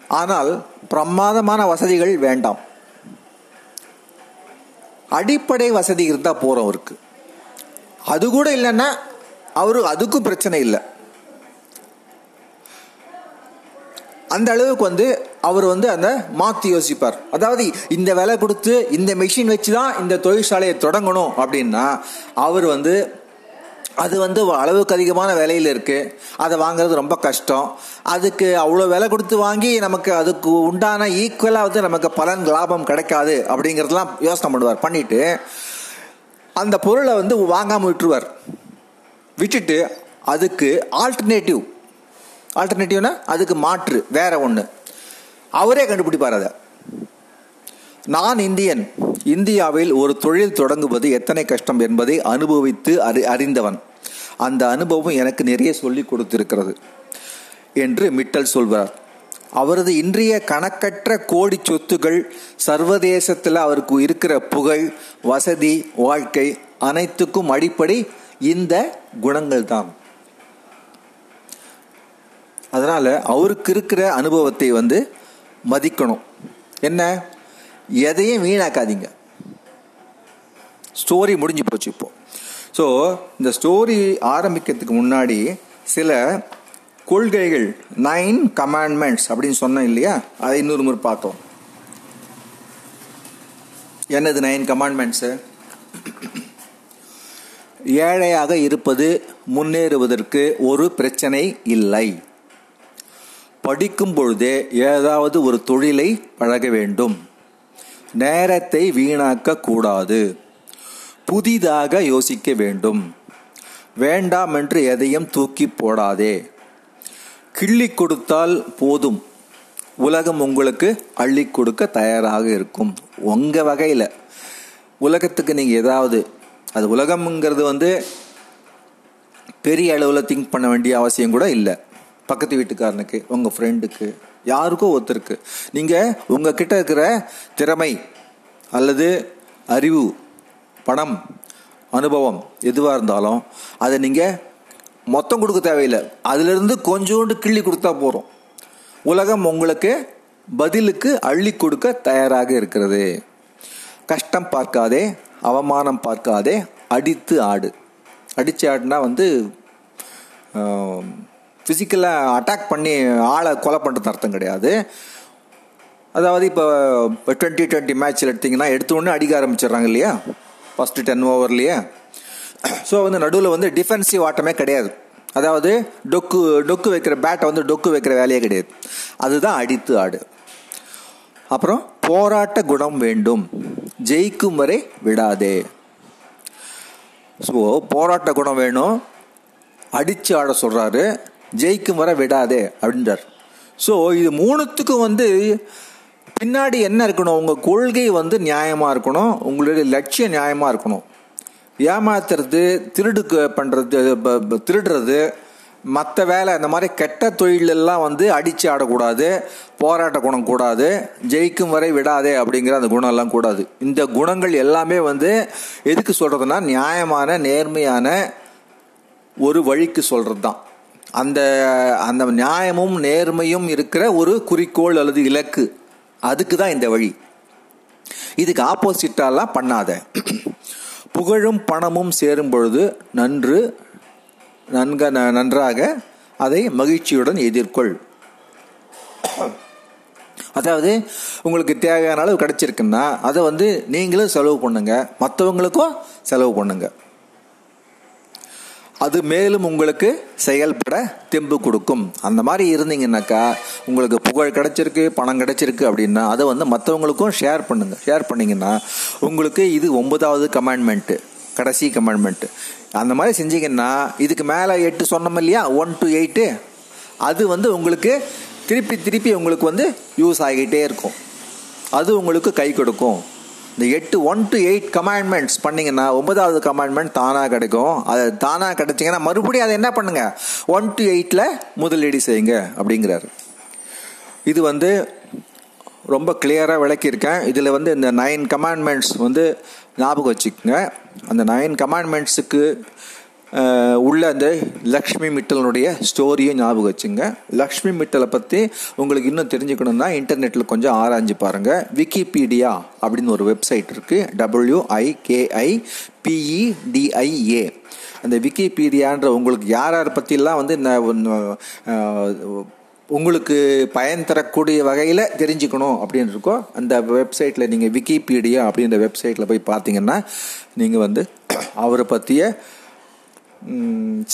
ஆனால் பிரமாதமான வசதிகள் வேண்டாம். அடிப்படை வசதி இருந்தால் போகிறோம் அவருக்கு. அது கூட இல்லைன்னா அவரு அதுக்கும் பிரச்சனை இல்லை. அந்த அளவுக்கு வந்து அவர் வந்து அந்த மாற்றி யோசிப்பார். அதாவது இந்த விலை கொடுத்து இந்த மிஷின் வச்சு தான் இந்த தொழிற்சாலையை தொடங்கணும் அப்படின்னா அவர் வந்து அது வந்து அளவுக்கு அதிகமான விலையில் இருக்குது அதை வாங்குறது ரொம்ப கஷ்டம். அதுக்கு அவ்வளோ விலை கொடுத்து வாங்கி நமக்கு அதுக்கு உண்டான ஈக்குவலாக வந்து நமக்கு பலன் லாபம் கிடைக்காது அப்படிங்கிறதுலாம் யோசனை பண்ணுவார். பண்ணிட்டு அந்த பொருளை வந்து வாங்காமல் விட்டுருவார். விட்டுட்டு அதுக்கு ஆல்டர்னேட்டிவ் ஆல்டர்னேட்டிவ்னா அதுக்கு மாற்று வேற ஒன்று அவரே கண்டுபிடிப்பார் அதை. நான் இந்தியன். இந்தியாவில் ஒரு தொழில் தொடங்குவது எத்தனை கஷ்டம் என்பதை அனுபவித்து அறி அறிந்தவன். அந்த அனுபவம் எனக்கு நிறைய சொல்லிக் கொடுத்திருக்கிறது என்று மிட்டல் சொல்கிறார். அவரது இன்றைய கணக்கற்ற கோடி சொத்துகள் சர்வதேசத்தில் அவருக்கு இருக்கிற புகழ் வசதி வாழ்க்கை அனைத்துக்கும் அடிப்படை இந்த குணங்கள் தான் அதனால் அவருக்கு இருக்கிற அனுபவத்தை வந்து மதிக்கணும். என்ன? எதையும் வீணாக்காதீங்க. ஸ்டோரி முடிஞ்சு போச்சு இப்போ. ஸோ இந்த ஸ்டோரி ஆரம்பிக்கிறதுக்கு முன்னாடி சில கொள்கைகள் நைன் கமாண்ட்மெண்ட்ஸ் அப்படின்னு சொன்னேன் இல்லையா? அதை இன்னொரு முறை பார்த்தோம். என்னது நைன் கமாண்ட்மெண்ட்ஸு ஏழையாக இருப்பது முன்னேறுவதற்கு ஒரு பிரச்சனை இல்லை. படிக்கும் பொழுதே ஏதாவது ஒரு தொழிலை பழக வேண்டும். நேரத்தை வீணாக்க கூடாது. புதிதாக யோசிக்க வேண்டும். வேண்டாம் என்று எதையும் தூக்கி போடாதே. கிள்ளி கொடுத்தால் போதும். உலகம் உங்களுக்கு அள்ளி கொடுக்க தயாராக இருக்கும். உங்கள் வகையில். உலகத்துக்கு நீங்கள் ஏதாவது அது உலகம்ங்கிறது வந்து பெரிய அளவில் திங்க் பண்ண வேண்டிய அவசியம் கூட இல்லை. பக்கத்து வீட்டுக்காரனுக்கு உங்கள் ஃப்ரெண்டுக்கு யாருக்கோ ஒருத்தருக்கு. நீங்கள் உங்கள் கிட்ட இருக்கிற திறமை அல்லது அறிவு பணம் அனுபவம் எதுவாக இருந்தாலும் அதை நீங்கள் மொத்தம் கொடுக்க தேவையில்லை. அதிலிருந்து கொஞ்சோண்டு கிள்ளி கொடுத்தா போகிறோம் உலகம் உங்களுக்கு பதிலுக்கு அள்ளி கொடுக்க தயாராக இருக்கிறது. கஷ்டம் பார்க்காதே. அவமானம் பார்க்காதே அடித்து ஆடு. அடித்து ஆடுனா வந்து ஃபிசிக்கலாக அட்டாக் பண்ணி ஆளை கொலை பண்ணுறது அர்த்தம் கிடையாது. அதாவது இப்போ இப்போ டுவெண்ட்டி டுவெண்ட்டி மேட்ச்சில் எடுத்திங்கன்னா எடுத்த உடனே அடிக்க ஆரம்பிச்சிடுறாங்க இல்லையா? ஃபஸ்ட்டு டென் ஓவர்லேயே ஸோ வந்து நடுவில் வந்து டிஃபென்சிவ் ஆட்டமே கிடையாது. அதாவது டொக்கு டொக்கு வைக்கிற பேட்டை வந்து டொக்கு வைக்கிற வேலையே கிடையாது. அதுதான் அடித்து ஆடு. அப்புறம் போராட்ட குணம் வேண்டும். ஜெயிக்கும் வரை விடாதே. ஸோ போராட்ட குணம் வேணும். அடித்து ஆட சொல்கிறாரு ஜெயிக்கும் வரை விடாதே அப்படின்றார். ஸோ இது மூணுத்துக்கும் வந்து பின்னாடி என்ன இருக்கணும்? உங்கள் கொள்கை வந்து நியாயமாக இருக்கணும். உங்களுடைய லட்சியம் நியாயமாக இருக்கணும். ஏமாத்துறது திருடு பண்ணுறது திருடுறது மற்ற வேலை இந்த மாதிரி கெட்ட தொழிலெல்லாம் வந்து அடித்து ஆடக்கூடாது போராட்ட குணம் கூடாது ஜெயிக்கும் வரை விடாதே அப்படிங்கிற அந்த குணம் எல்லாம் கூடாது. இந்த குணங்கள் எல்லாமே வந்து எதுக்கு சொல்கிறதுனா நியாயமான நேர்மையான ஒரு வழிக்கு சொல்கிறது தான் அந்த அந்த நியாயமும் நேர்மையும் இருக்கிற ஒரு குறிக்கோள் அல்லது இலக்கு. அதுக்கு தான் இந்த வழி. இதுக்கு ஆப்போசிட்டாலாம் பண்ணாத. புகழும் பணமும் சேரும் பொழுது நன்று நன்க நன்றாக அதை மகிழ்ச்சியுடன் எதிர்கொள். அதாவது உங்களுக்கு தேவையான அளவு கிடைச்சிருக்குன்னா அதை வந்து நீங்களும் செலவு பண்ணுங்க. மற்றவங்களுக்கும் செலவு பண்ணுங்க. அது மேலும் உங்களுக்கு செயல்பட தெம்பு கொடுக்கும். அந்த மாதிரி இருந்தீங்கன்னாக்கா உங்களுக்கு புகழ் கிடைச்சிருக்கு பணம் கிடைச்சிருக்கு அப்படின்னா அதை வந்து மற்றவங்களுக்கும் ஷேர் பண்ணுங்க. ஷேர் பண்ணிங்கன்னா உங்களுக்கு இது ஒன்பதாவது கமாண்ட்மெண்ட்டு கடைசி கமெண்ட்மெண்ட் அந்த மாதிரி செஞ்சீங்கன்னா இதுக்கு மேலே எட்டு சொன்னோம் இல்லையா? ஒன் டு எயிட்டு அது வந்து உங்களுக்கு திருப்பி திருப்பி உங்களுக்கு வந்து யூஸ் ஆகிட்டே இருக்கும். அது உங்களுக்கு கை கொடுக்கும். இந்த எட்டு ஒன் டு எயிட் கமாண்ட்மெண்ட்ஸ் பண்ணிங்கன்னா ஒன்பதாவது கமாண்ட்மெண்ட் தானாக கிடைக்கும். அது தானாக கிடைச்சிங்கன்னா மறுபடியும் அதை என்ன பண்ணுங்கள் ஒன் டு எயிட்டில் முதலீடு செய்யுங்க அப்படிங்கிறாரு. இது வந்து ரொம்ப கிளியராக விளக்கியிருக்கேன். இதில் வந்து இந்த நைன் கமாண்ட்மெண்ட்ஸ் வந்து ஞாபகம் வச்சுக்கோங்க. அந்த நைன் கமாண்ட்மெண்ட்ஸுக்கு உள்ள அந்த லக்ஷ்மி மிட்டலனுடைய ஸ்டோரியும் ஞாபகம் வச்சுங்க. லக்ஷ்மி மிட்டலை பற்றி உங்களுக்கு இன்னும் தெரிஞ்சுக்கணும்னா இன்டர்நெட்டில் கொஞ்சம் ஆராய்ஞ்சு பாருங்கள் விக்கிபீடியா அப்படின்னு ஒரு வெப்சைட் இருக்குது டபிள்யூஐகேஐ பிஇடிஐஏ அந்த விக்கிபீடியான்ற உங்களுக்கு யார் யார் பற்றிலாம் வந்து உங்களுக்கு பயன் தரக்கூடிய வகையில் தெரிஞ்சுக்கணும் அப்படின்னு இருக்கோ அந்த வெப்சைட்டில் நீங்கள் விக்கிபீடியா அப்படின்ற வெப்சைட்டில் போய் பார்த்தீங்கன்னா நீங்கள் வந்து அவரை பற்றிய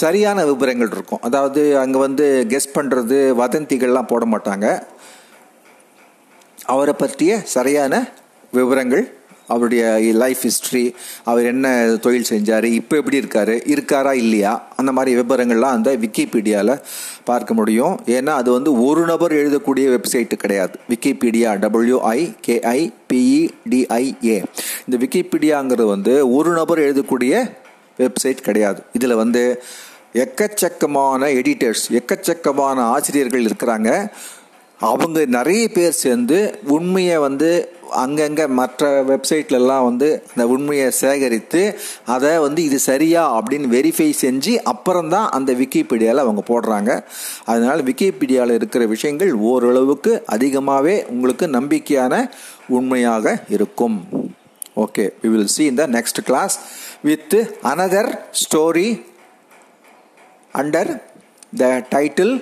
சரியான விவரங்கள் இருக்கும். அதாவது அங்கே வந்து கெஸ் பண்ணுறது வதந்திகள்லாம் போட மாட்டாங்க. அவரை பற்றிய சரியான விவரங்கள் அவருடைய லைஃப் ஹிஸ்ட்ரி அவர் என்ன தொழில் செஞ்சார் இப்போ எப்படி இருக்கார் இருக்காரா இல்லையா? அந்த மாதிரி விவரங்கள்லாம் அந்த விக்கிபீடியாவில் பார்க்க முடியும். ஏன்னா அது வந்து ஒரு நபர் எழுதக்கூடிய வெப்சைட்டு கிடையாது. விக்கிபீடியா டபிள்யூஐ கேஐ பிஇடிஐஏ இந்த விக்கிபீடியாங்கிறது வந்து ஒரு நபர் எழுதக்கூடிய வெப்சைட் கிடையாது. இதில் வந்து எக்கச்சக்கமான எடிட்டர்ஸ் எக்கச்சக்கமான ஆசிரியர்கள் இருக்கிறாங்க. அவங்க நிறைய பேர் சேர்ந்து உண்மையை வந்து அங்கங்கே மற்ற வெப்சைட்லலாம் வந்து அந்த உண்மையை சேகரித்து அதை வந்து இது சரியா அப்படின்னு வெரிஃபை செஞ்சு அப்புறம்தான் அந்த விக்கிபீடியாவில் அவங்க போடுறாங்க. அதனால் விக்கிபீடியாவில் இருக்கிற விஷயங்கள் ஓரளவுக்கு அதிகமாகவே உங்களுக்கு நம்பிக்கையான உண்மையாக இருக்கும். Okay we will see in the next class with another story under the title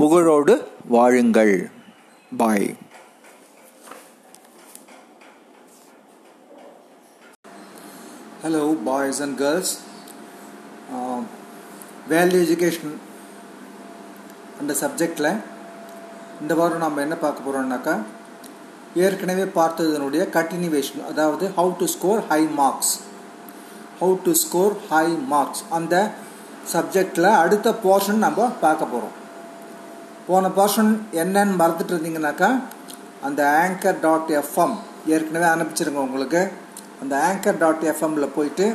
புகழோடு வாழுங்கள் bye hello boys and girls value education அந்த சப்ஜெக்டில் இந்த வாரம் நம்ம என்ன பார்க்க போகிறோம்னாக்கா ஏற்கனவே பார்த்ததனுடைய கண்டினியூவேஷன் அதாவது how to score high marks how to score high marks அந்த சப்ஜெக்டில் அடுத்த போர்ஷன் நம்ம பார்க்க போகிறோம் போன போர்ஷன் என்னன்னு மறந்துட்டு இருந்தீங்கன்னாக்கா அந்த ஆங்கர் டாட் எஃப்எம் ஏற்கனவே அனுப்பிச்சிருங்க உங்களுக்கு. அந்த ஆங்கர் டாட் எஃப்எம்மில் போயிட்டு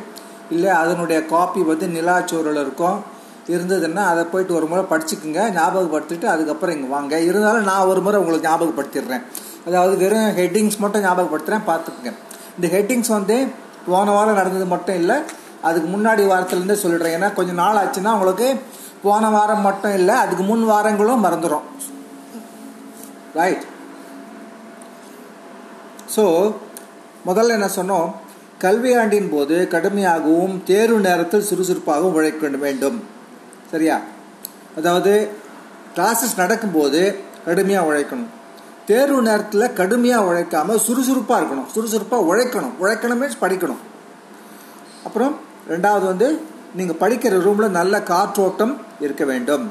இல்லை அதனுடைய காப்பி வந்து நிலாச்சோரில் இருக்கும். இருந்ததுன்னா அதை போயிட்டு ஒரு முறை படிச்சுக்குங்க ஞாபகப்படுத்திட்டு அதுக்கப்புறம் இங்கே வாங்க. இருந்தாலும் நான் ஒரு முறை உங்களுக்கு ஞாபகப்படுத்திடுறேன். அதாவது வெறும் ஹெட்டிங்ஸ் மட்டும் ஞாபகப்படுத்துகிறேன் பார்த்துக்குங்க. இந்த ஹெட்டிங்ஸ் வந்து போன வாரம் நடந்தது மட்டும் இல்லை அதுக்கு முன்னாடி வாரத்துலேருந்தே சொல்லிடுறேன். ஏன்னா கொஞ்சம் நாள் ஆச்சுன்னா உங்களுக்கு போன வாரம் மட்டும் இல்லை அதுக்கு முன் வாரங்களும் மறந்துடும் ரைட் ஸோ முதல்ல என்ன சொன்னோம்? கல்வியாண்டின் போது கடுமையாகவும் தேர்வு நேரத்தில் சுறுசுறுப்பாகவும் உழைக்க வேண்டும் சரியா? அதாவது கிளாஸஸ் நடக்கும்போது கடுமையாக உழைக்கணும். தேர்வு நேரத்தில் கடுமையாக உழைக்காமல் சுறுசுறுப்பாக இருக்கணும். சுறுசுறுப்பாக உழைக்கணும். உழைக்கணும் மீன்ஸ் படிக்கணும். அப்புறம் ரெண்டாவது வந்து நீங்கள் படிக்கிற ரூமில் நல்ல காற்றோட்டம் இருக்க வேண்டும்.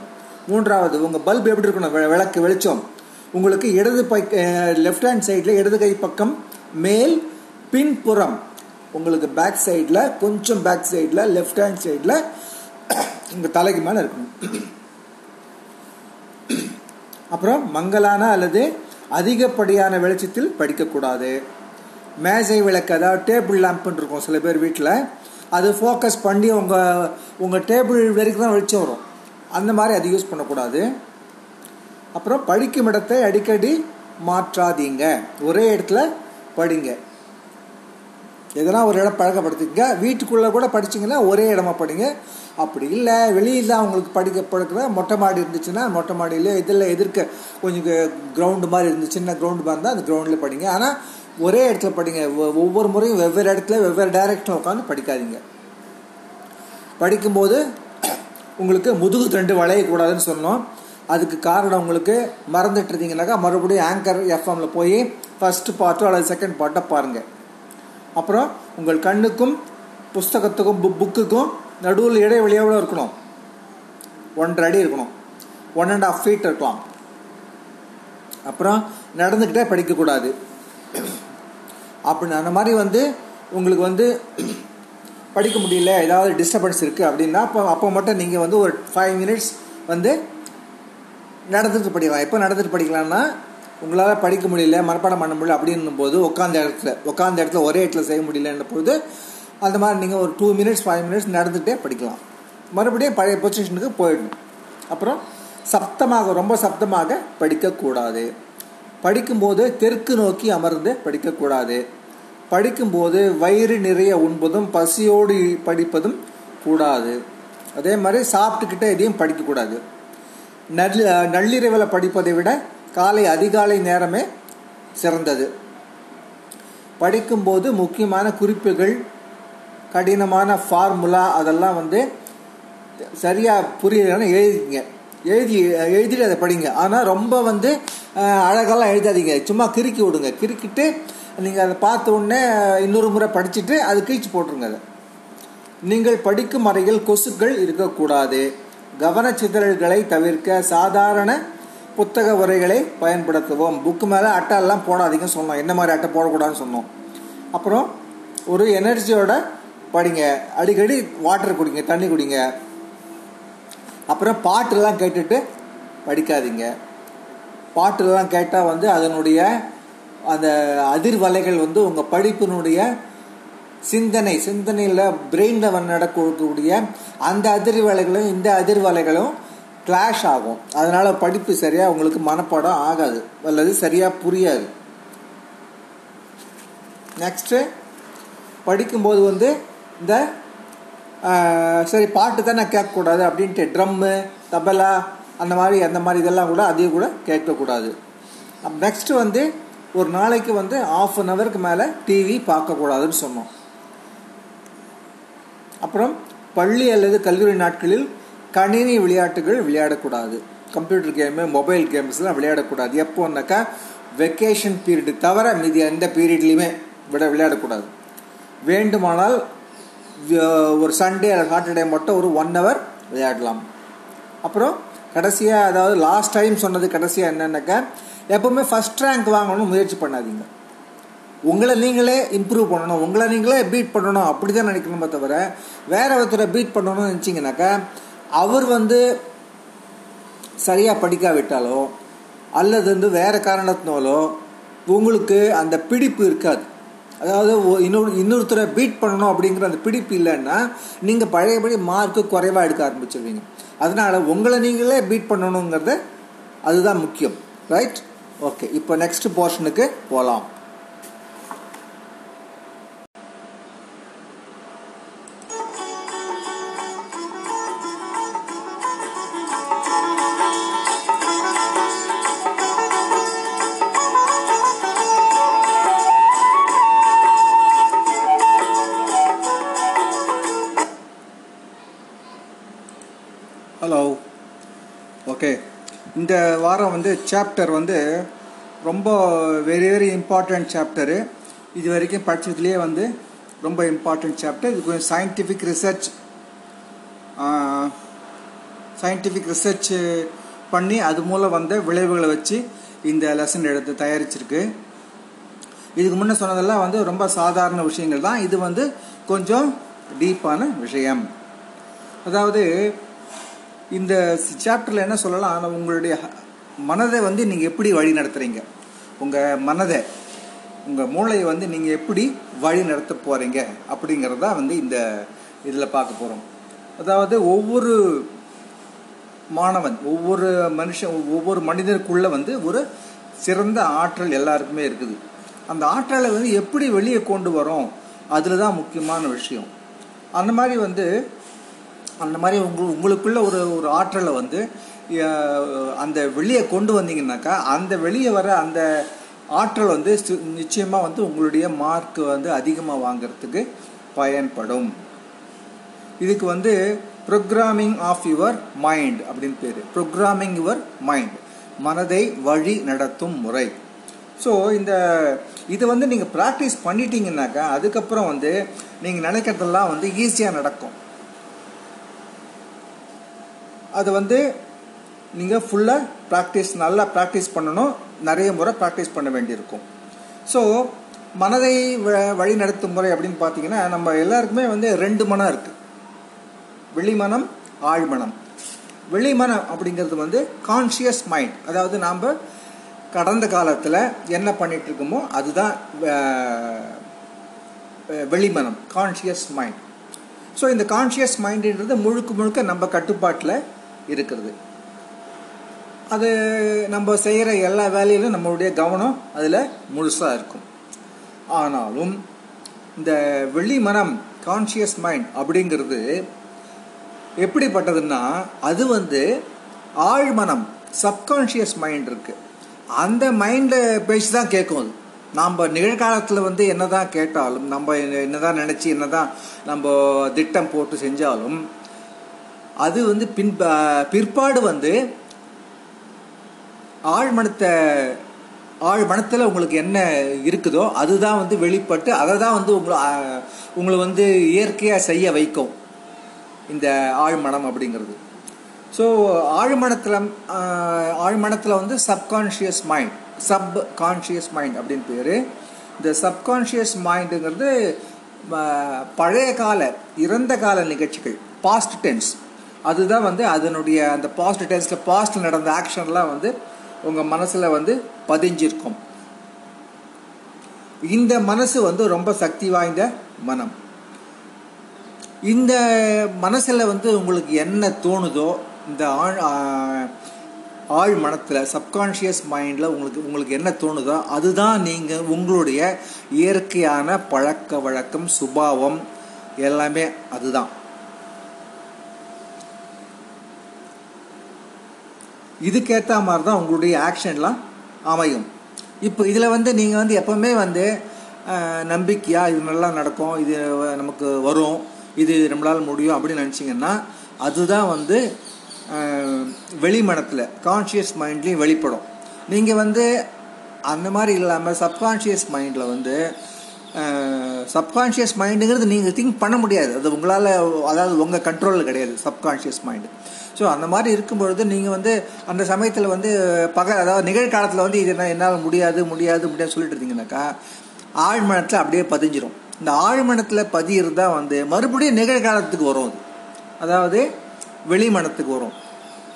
மூன்றாவது உங்கள் பல்ப் எப்படி இருக்கணும்? விளக்கு வெளிச்சம். உங்களுக்கு இடது பை லெஃப்ட் ஹேண்ட் சைடில் இடது கை பக்கம் மேல் பின்புறம் உங்களுக்கு பேக் சைடில் கொஞ்சம் பேக் சைடில் லெஃப்ட் ஹேண்ட் சைடில் உங்கள் தலைக்கு மேலே இருக்கணும். அப்புறம் மங்கலான அல்லது அதிகப்படியான வெளிச்சத்தில் படிக்கக்கூடாது. மேஜை விளக்கு அதாவது டேபிள் லேம்ப்னு இருக்கும் சில பேர் வீட்டில் அது ஃபோக்கஸ் பண்ணி உங்கள் உங்கள் டேபிள் வரைக்கும் தான் வெளிச்சம் வரும். அந்த மாதிரி அது யூஸ் பண்ணக்கூடாது. அப்புறம் படிக்கும் இடத்தை அடிக்கடி மாற்றாதீங்க. ஒரே இடத்துல படிங்க. எதனா ஒரு இடம் பழக்கப்படுத்திக்கங்க. வீட்டுக்குள்ளே கூட படிச்சிங்கன்னா ஒரே இடமா படிங்க. அப்படி இல்லை. வெளியில் உங்களுக்கு படிக்க படுக்கிற மொட்டை மாடி இருந்துச்சுன்னா மொட்டை மாடியில இதில் எதிர்க்க கொஞ்சம் கிரவுண்டு மாதிரி இருந்துச்சு சின்ன கிரவுண்டு மாதிரி இருந்தால் அந்த கிரவுண்டில் படிங்க. ஆனால் ஒரே இடத்துல படிங்க. ஒவ்வொரு முறையும் வெவ்வேறு இடத்துல வெவ்வேறு டைரக்ஷனில் உட்காந்து படிக்காதீங்க. படிக்கும்போது உங்களுக்கு முதுகு திரண்டு வளையக்கூடாதுன்னு சொன்னோம். அதுக்கு காரணம் உங்களுக்கு மறந்துட்டு இருந்தீங்கன்னாக்கா மறுபடியும் ஆங்கர் எஃப்எம்மில் போய் ஃபஸ்ட்டு பார்ட்டோ அல்லது செகண்ட் பார்ட்டோ பாருங்கள் அப்புறம் உங்கள் கண்ணுக்கும் புஸ்தகத்துக்கும் புக் புக்குக்கும் நடுவில் இடைவெளி இருக்கணும். ஒன்றரை அடி இருக்கணும். ஒன் அண்ட் ஆஃப் ஃபீட் இருக்கலாம். அப்புறம் நடந்துக்கிட்டே படிக்கக்கூடாது. அப்படி அந்த மாதிரி வந்து உங்களுக்கு வந்து படிக்க முடியல ஏதாவது டிஸ்டர்பன்ஸ் இருக்குது அப்படின்னா அப்போ அப்போ மட்டும் நீங்கள் வந்து ஒரு ஃபைவ் மினிட்ஸ் வந்து நடந்துட்டு படிக்கலாம். எப்போ நடந்துட்டு படிக்கலாம்னா உங்களால் படிக்க முடியல மனப்பாடம் பண்ண முடியல அப்படின்னும் போது உட்காந்த இடத்துல உட்காந்த இடத்துல ஒரே இடத்துல செய்ய முடியலன்ற போது அந்த மாதிரி நீங்கள் ஒரு டூ மினிட்ஸ் ஃபைவ் மினிட்ஸ் நடந்துகிட்டே படிக்கலாம். மறுபடியும் பழைய பொசிஷனுக்கு போயிடணும். அப்புறம் சப்தமாக ரொம்ப சப்தமாக படிக்கக்கூடாது. படிக்கும்போது தெற்கு நோக்கி அமர்ந்து படிக்கக்கூடாது. படிக்கும்போது வயிறு நிறைய உண்பதும் பசியோடு படிப்பதும் கூடாது. அதே மாதிரி சாப்பிட்டுக்கிட்டே எதையும் படிக்கக்கூடாது. நல்ல நள்ளிரவில் படிப்பதை விட காலை அதிகாலை நேரமே சிறந்தது. படிக்கும்போது முக்கியமான குறிப்புகள் கடினமான ஃபார்முலா அதெல்லாம் வந்து சரியாக புரியலன்னு எழுதிங்க எழுதி எழுதிட்டு அதை படிங்க. ஆனால் ரொம்ப வந்து அழகெல்லாம் எழுதாதீங்க. சும்மா கிறுக்கி விடுங்க. கிறுக்கிட்டு நீங்கள் அதை பார்த்த உடனே இன்னொரு முறை படிச்சுட்டு அது கீழ்ச்சி போட்டுருங்க அதை. நீங்கள் படிக்கும் அறையில் கொசுக்கள் இருக்கக்கூடாது. கவனச்சிதறல்களை தவிர்க்க சாதாரண புத்தக உரைகளை பயன்படுத்துவோம். புக்கு மேலே அட்டை எல்லாம் போடாதீங்கன்னு சொன்னோம். என்ன மாதிரி அட்டை போடக்கூடாதுன்னு சொன்னோம். அப்புறம் ஒரு எனர்ஜியோட படிங்க. அடிக்கடி வாட்டர் குடிங்க தண்ணி குடிங்க. அப்புறம் பாட்டெல்லாம் கேட்டுட்டு படிக்காதீங்க. பாட்டெல்லாம் கேட்டால் வந்து அதனுடைய அந்த அதிர்வலைகள் வந்து உங்கள் படிப்பினுடைய சிந்தனை சிந்தனையில் பிரெயினில் நடக்கக்கூடிய அந்த அதிர்வலைகளும் இந்த அதிர்வலைகளும் கிளாஷ் ஆகும். அதனால் படிப்பு சரியாக உங்களுக்கு மனப்பாடம் ஆகாது. அல்லது சரியாக புரியாது. நெக்ஸ்ட்டு படிக்கும்போது வந்து இந்த சரி பாட்டு தான் நான் கேட்கக்கூடாது அப்படின்ட்டு ட்ரம்மு தபலா அந்த மாதிரி அந்த மாதிரி இதெல்லாம் கூட அதையும் கூட கேட்கக்கூடாது. நெக்ஸ்ட்டு வந்து ஒரு நாளைக்கு வந்து ஆஃப் அன் ஹவருக்கு மேலே டிவி பார்க்கக்கூடாதுன்னு சொன்னோம். அப்புறம் பள்ளி அல்லது கல்லூரி நாட்களில் கணினி விளையாட்டுகள் விளையாடக்கூடாது. கம்ப்யூட்டர் கேமு மொபைல் கேம்ஸ்லாம் விளையாடக்கூடாது. எப்போன்னாக்கா வெக்கேஷன் பீரியடு தவிர மீதி எந்த பீரியட்லேயுமே விட விளையாடக்கூடாது. வேண்டுமானால் ஒரு சண்டே அல்லது சாட்டர்டே மட்டும் ஒரு ஒன் ஹவர் விளையாடலாம். அப்புறம் கடைசியாக அதாவது லாஸ்ட் டைம் சொன்னது கடைசியாக என்னென்னாக்கா எப்போவுமே ஃபஸ்ட் ரேங்க் வாங்கணும்னு முயற்சி பண்ணாதீங்க. உங்களை நீங்களே இம்ப்ரூவ் பண்ணணும். உங்களை நீங்களே பீட் பண்ணணும். அப்படி தான் நினைக்கணுமே தவிர வேற ஒருத்தரை பீட் பண்ணணும்னு நினச்சிங்கனாக்கா அவர் வந்து சரியாக படிக்காவிட்டாலோ அல்லது வந்து வேறு காரணத்தினாலோ உங்களுக்கு அந்த பிடிப்பு இருக்காது. அதாவது இன்னொரு இன்னொருத்தரை பீட் பண்ணணும் அப்படிங்கிற அந்த பிடிப்பு இல்லைன்னா நீங்கள் பழையபடி மார்க்கு குறைவாக எடுக்க ஆரம்பிச்சிருவீங்க. அதனால் உங்களை நீங்களே பீட் பண்ணணுங்கிறது அதுதான் முக்கியம். ரைட் ஓகே இப்போ நெக்ஸ்ட் போர்ஷனுக்கு போகலாம் வந்து சாப்டர் வந்து ரொம்ப வெரி வெரி இம்பார்ட்டண்ட் சாப்டரு இது வரைக்கும் படித்ததுலேயே வந்து ரொம்ப இம்பார்ட்டண்ட் சாப்டர் இது கொஞ்சம் சயின்டிஃபிக் ரிசர்ச் சயின்டிஃபிக் ரிசர்ச் பண்ணி அது மூலம் வந்த விளைவுகளை வச்சு இந்த லெசன் எடுத்து தயாரிச்சிருக்கு. இதுக்கு முன்னே சொன்னதெல்லாம் வந்து ரொம்ப சாதாரண விஷயங்கள் தான். இது வந்து கொஞ்சம் டீப்பான விஷயம். அதாவது இந்த சாப்டரில் என்ன சொல்லலாம்? உங்களுடைய மனதை வந்து நீங்கள் எப்படி வழி நடத்துகிறீங்க உங்கள் மனதை உங்கள் மூளையை வந்து நீங்கள் எப்படி வழி நடத்த போகிறீங்க அப்படிங்கிறதா வந்து இந்த இதில் பார்க்க போகிறோம் அதாவது ஒவ்வொரு மாணவன் ஒவ்வொரு மனுஷன் ஒவ்வொரு மனிதனுக்குள்ளே வந்து ஒரு சிறந்த ஆற்றல் எல்லாருக்குமே இருக்குது. அந்த ஆற்றலை வந்து எப்படி வெளியே கொண்டு வரோம்? அதில் தான் முக்கியமான விஷயம். அந்த மாதிரி வந்து அந்த மாதிரி உங்கள் உங்களுக்குள்ள ஒரு ஒரு ஆற்றலை வந்து அந்த வெளியே கொண்டு வந்தீங்கன்னாக்கா அந்த வெளியே வர அந்த ஆற்றல் வந்து நிச்சயமாக வந்து உங்களுடைய மார்க் வந்து அதிகமாக வாங்கிறதுக்கு பயன்படும். இதுக்கு வந்து ப்ரோக்ராமிங் ஆஃப் யுவர் மைண்ட் அப்படின்னு பேர். ப்ரோக்ராமிங் யுவர் மைண்ட் மனதை வழி நடத்தும் முறை. ஸோ இந்த இதை வந்து நீங்கள் ப்ராக்டிஸ் பண்ணிட்டீங்கன்னாக்கா அதுக்கப்புறம் வந்து நீங்கள் நினைக்கிறதெல்லாம் வந்து ஈஸியாக நடக்கும். அது வந்து நீங்கள் ஃபுல்லாக ப்ராக்டிஸ் நல்லா ப்ராக்டிஸ் பண்ணணும். நிறைய முறை ப்ராக்டிஸ் பண்ண வேண்டியிருக்கும். ஸோ மனதை வழி நடத்தும் முறை அப்படின்னு பார்த்தீங்கன்னா நம்ம எல்லாருக்குமே வந்து ரெண்டு மனம் இருக்குது வெளிமனம் ஆழ்மனம் வெளிமனம் அப்படிங்கிறது வந்து கான்ஷியஸ் மைண்ட் அதாவது நாம் கடந்த காலத்தில் என்ன பண்ணிகிட்ருக்கோமோ இருக்கோமோ அதுதான் வெளிமனம் கான்ஷியஸ் மைண்ட் ஸோ இந்த கான்ஷியஸ் மைண்டுன்றது முழுக்க முழுக்க நம்ம கட்டுப்பாட்டில் இருக்கிறது. அது நம்ம செய்கிற எல்லா வேலையிலும் நம்மளுடைய கவனம் அதில் முழுசாக இருக்கும். ஆனாலும் இந்த வெளி மனம் கான்ஷியஸ் மைண்ட் அப்படிங்கிறது எப்படிப்பட்டதுன்னா அது வந்து ஆழ்மனம் சப்கான்ஷியஸ் மைண்ட் இருக்குது அந்த மைண்டில் பேசி தான் கேட்கும் அது. நாம் நிகழ்காலத்தில் வந்து என்ன தான் கேட்டாலும் நம்ம என்ன தான் நினச்சி என்ன தான் நம்ம திட்டம் போட்டு செஞ்சாலும் அது வந்து பின் பிற்பாடு வந்து ஆழ்மனத்தை ஆழ்மனத்தில் உங்களுக்கு என்ன இருக்குதோ அதுதான் வந்து வெளிப்பட்டு அதை தான் வந்து உங்களை உங்களை வந்து இயற்கையாக செய்ய வைக்கும். இந்த ஆழ்மனம் அப்படிங்கிறது. ஸோ ஆழ்மனத்தில் ஆழ்மனத்தில் வந்து subconscious mind sub conscious mind அப்படின்னு பேர். இந்த சப்கான்ஷியஸ் மைண்டுங்கிறது பழைய கால இறந்த கால நிகழ்ச்சிகள் பாஸ்ட் டென்ஸ் அதுதான் வந்து அதனுடைய அந்த பாஸ்ட் டென்ஸில் பாஸ்ட் நடந்த ஆக்ஷன்லாம் வந்து உங்கள் மனசில் வந்து பதிஞ்சிருக்கும். இந்த மனசு வந்து ரொம்ப சக்தி வாய்ந்த மனம். இந்த மனசில் வந்து உங்களுக்கு என்ன தோணுதோ இந்த ஆழ் ஆழ் மனத்தில் சப்கான்ஷியஸ் மைண்டில் உங்களுக்கு உங்களுக்கு என்ன தோணுதோ அதுதான் நீங்கள் உங்களுடைய இயற்கையான பழக்க வழக்கம் சுபாவம் எல்லாமே அதுதான். இதுக்கேற்ற மாதிரி தான் உங்களுடைய ஆக்ஷன்லாம் அமையும். இப்போ இதில் வந்து நீங்கள் வந்து எப்போவுமே வந்து நம்பிக்கையாக இது நல்லா நடக்கும் இது நமக்கு வரும் இது நம்மளால் முடியும் அப்படின்னு நினச்சிங்கன்னா அதுதான் வந்து வெளிமனத்தில் கான்ஷியஸ் மைண்ட்லேயும் வெளிப்படும். நீங்கள் வந்து அந்த மாதிரி இல்லாமல் சப்கான்ஷியஸ் மைண்டில் வந்து சப்கான்ஷியஸ் மைண்டுங்கிறது நீங்கள் திங்க் பண்ண முடியாது. அது உங்களால் அதாவது உங்கள் கண்ட்ரோலில் கிடையாது சப்கான்ஷியஸ் மைண்டு ஸோ அந்த மாதிரி இருக்கும்பொழுது நீங்கள் வந்து அந்த சமயத்தில் வந்து பக அதாவது நிகழ்காலத்தில் வந்து இது என்ன என்னால் முடியாது முடியாது அப்படின்னு சொல்லிட்டு இருந்தீங்கன்னாக்கா ஆழ்மனத்தில் அப்படியே பதிஞ்சிரும். இந்த ஆழ்மனத்தில் பதியிறது தான் வந்து மறுபடியும் நிகழ்காலத்துக்கு வரும் அது. அதாவது வெளிமனத்துக்கு வரும்.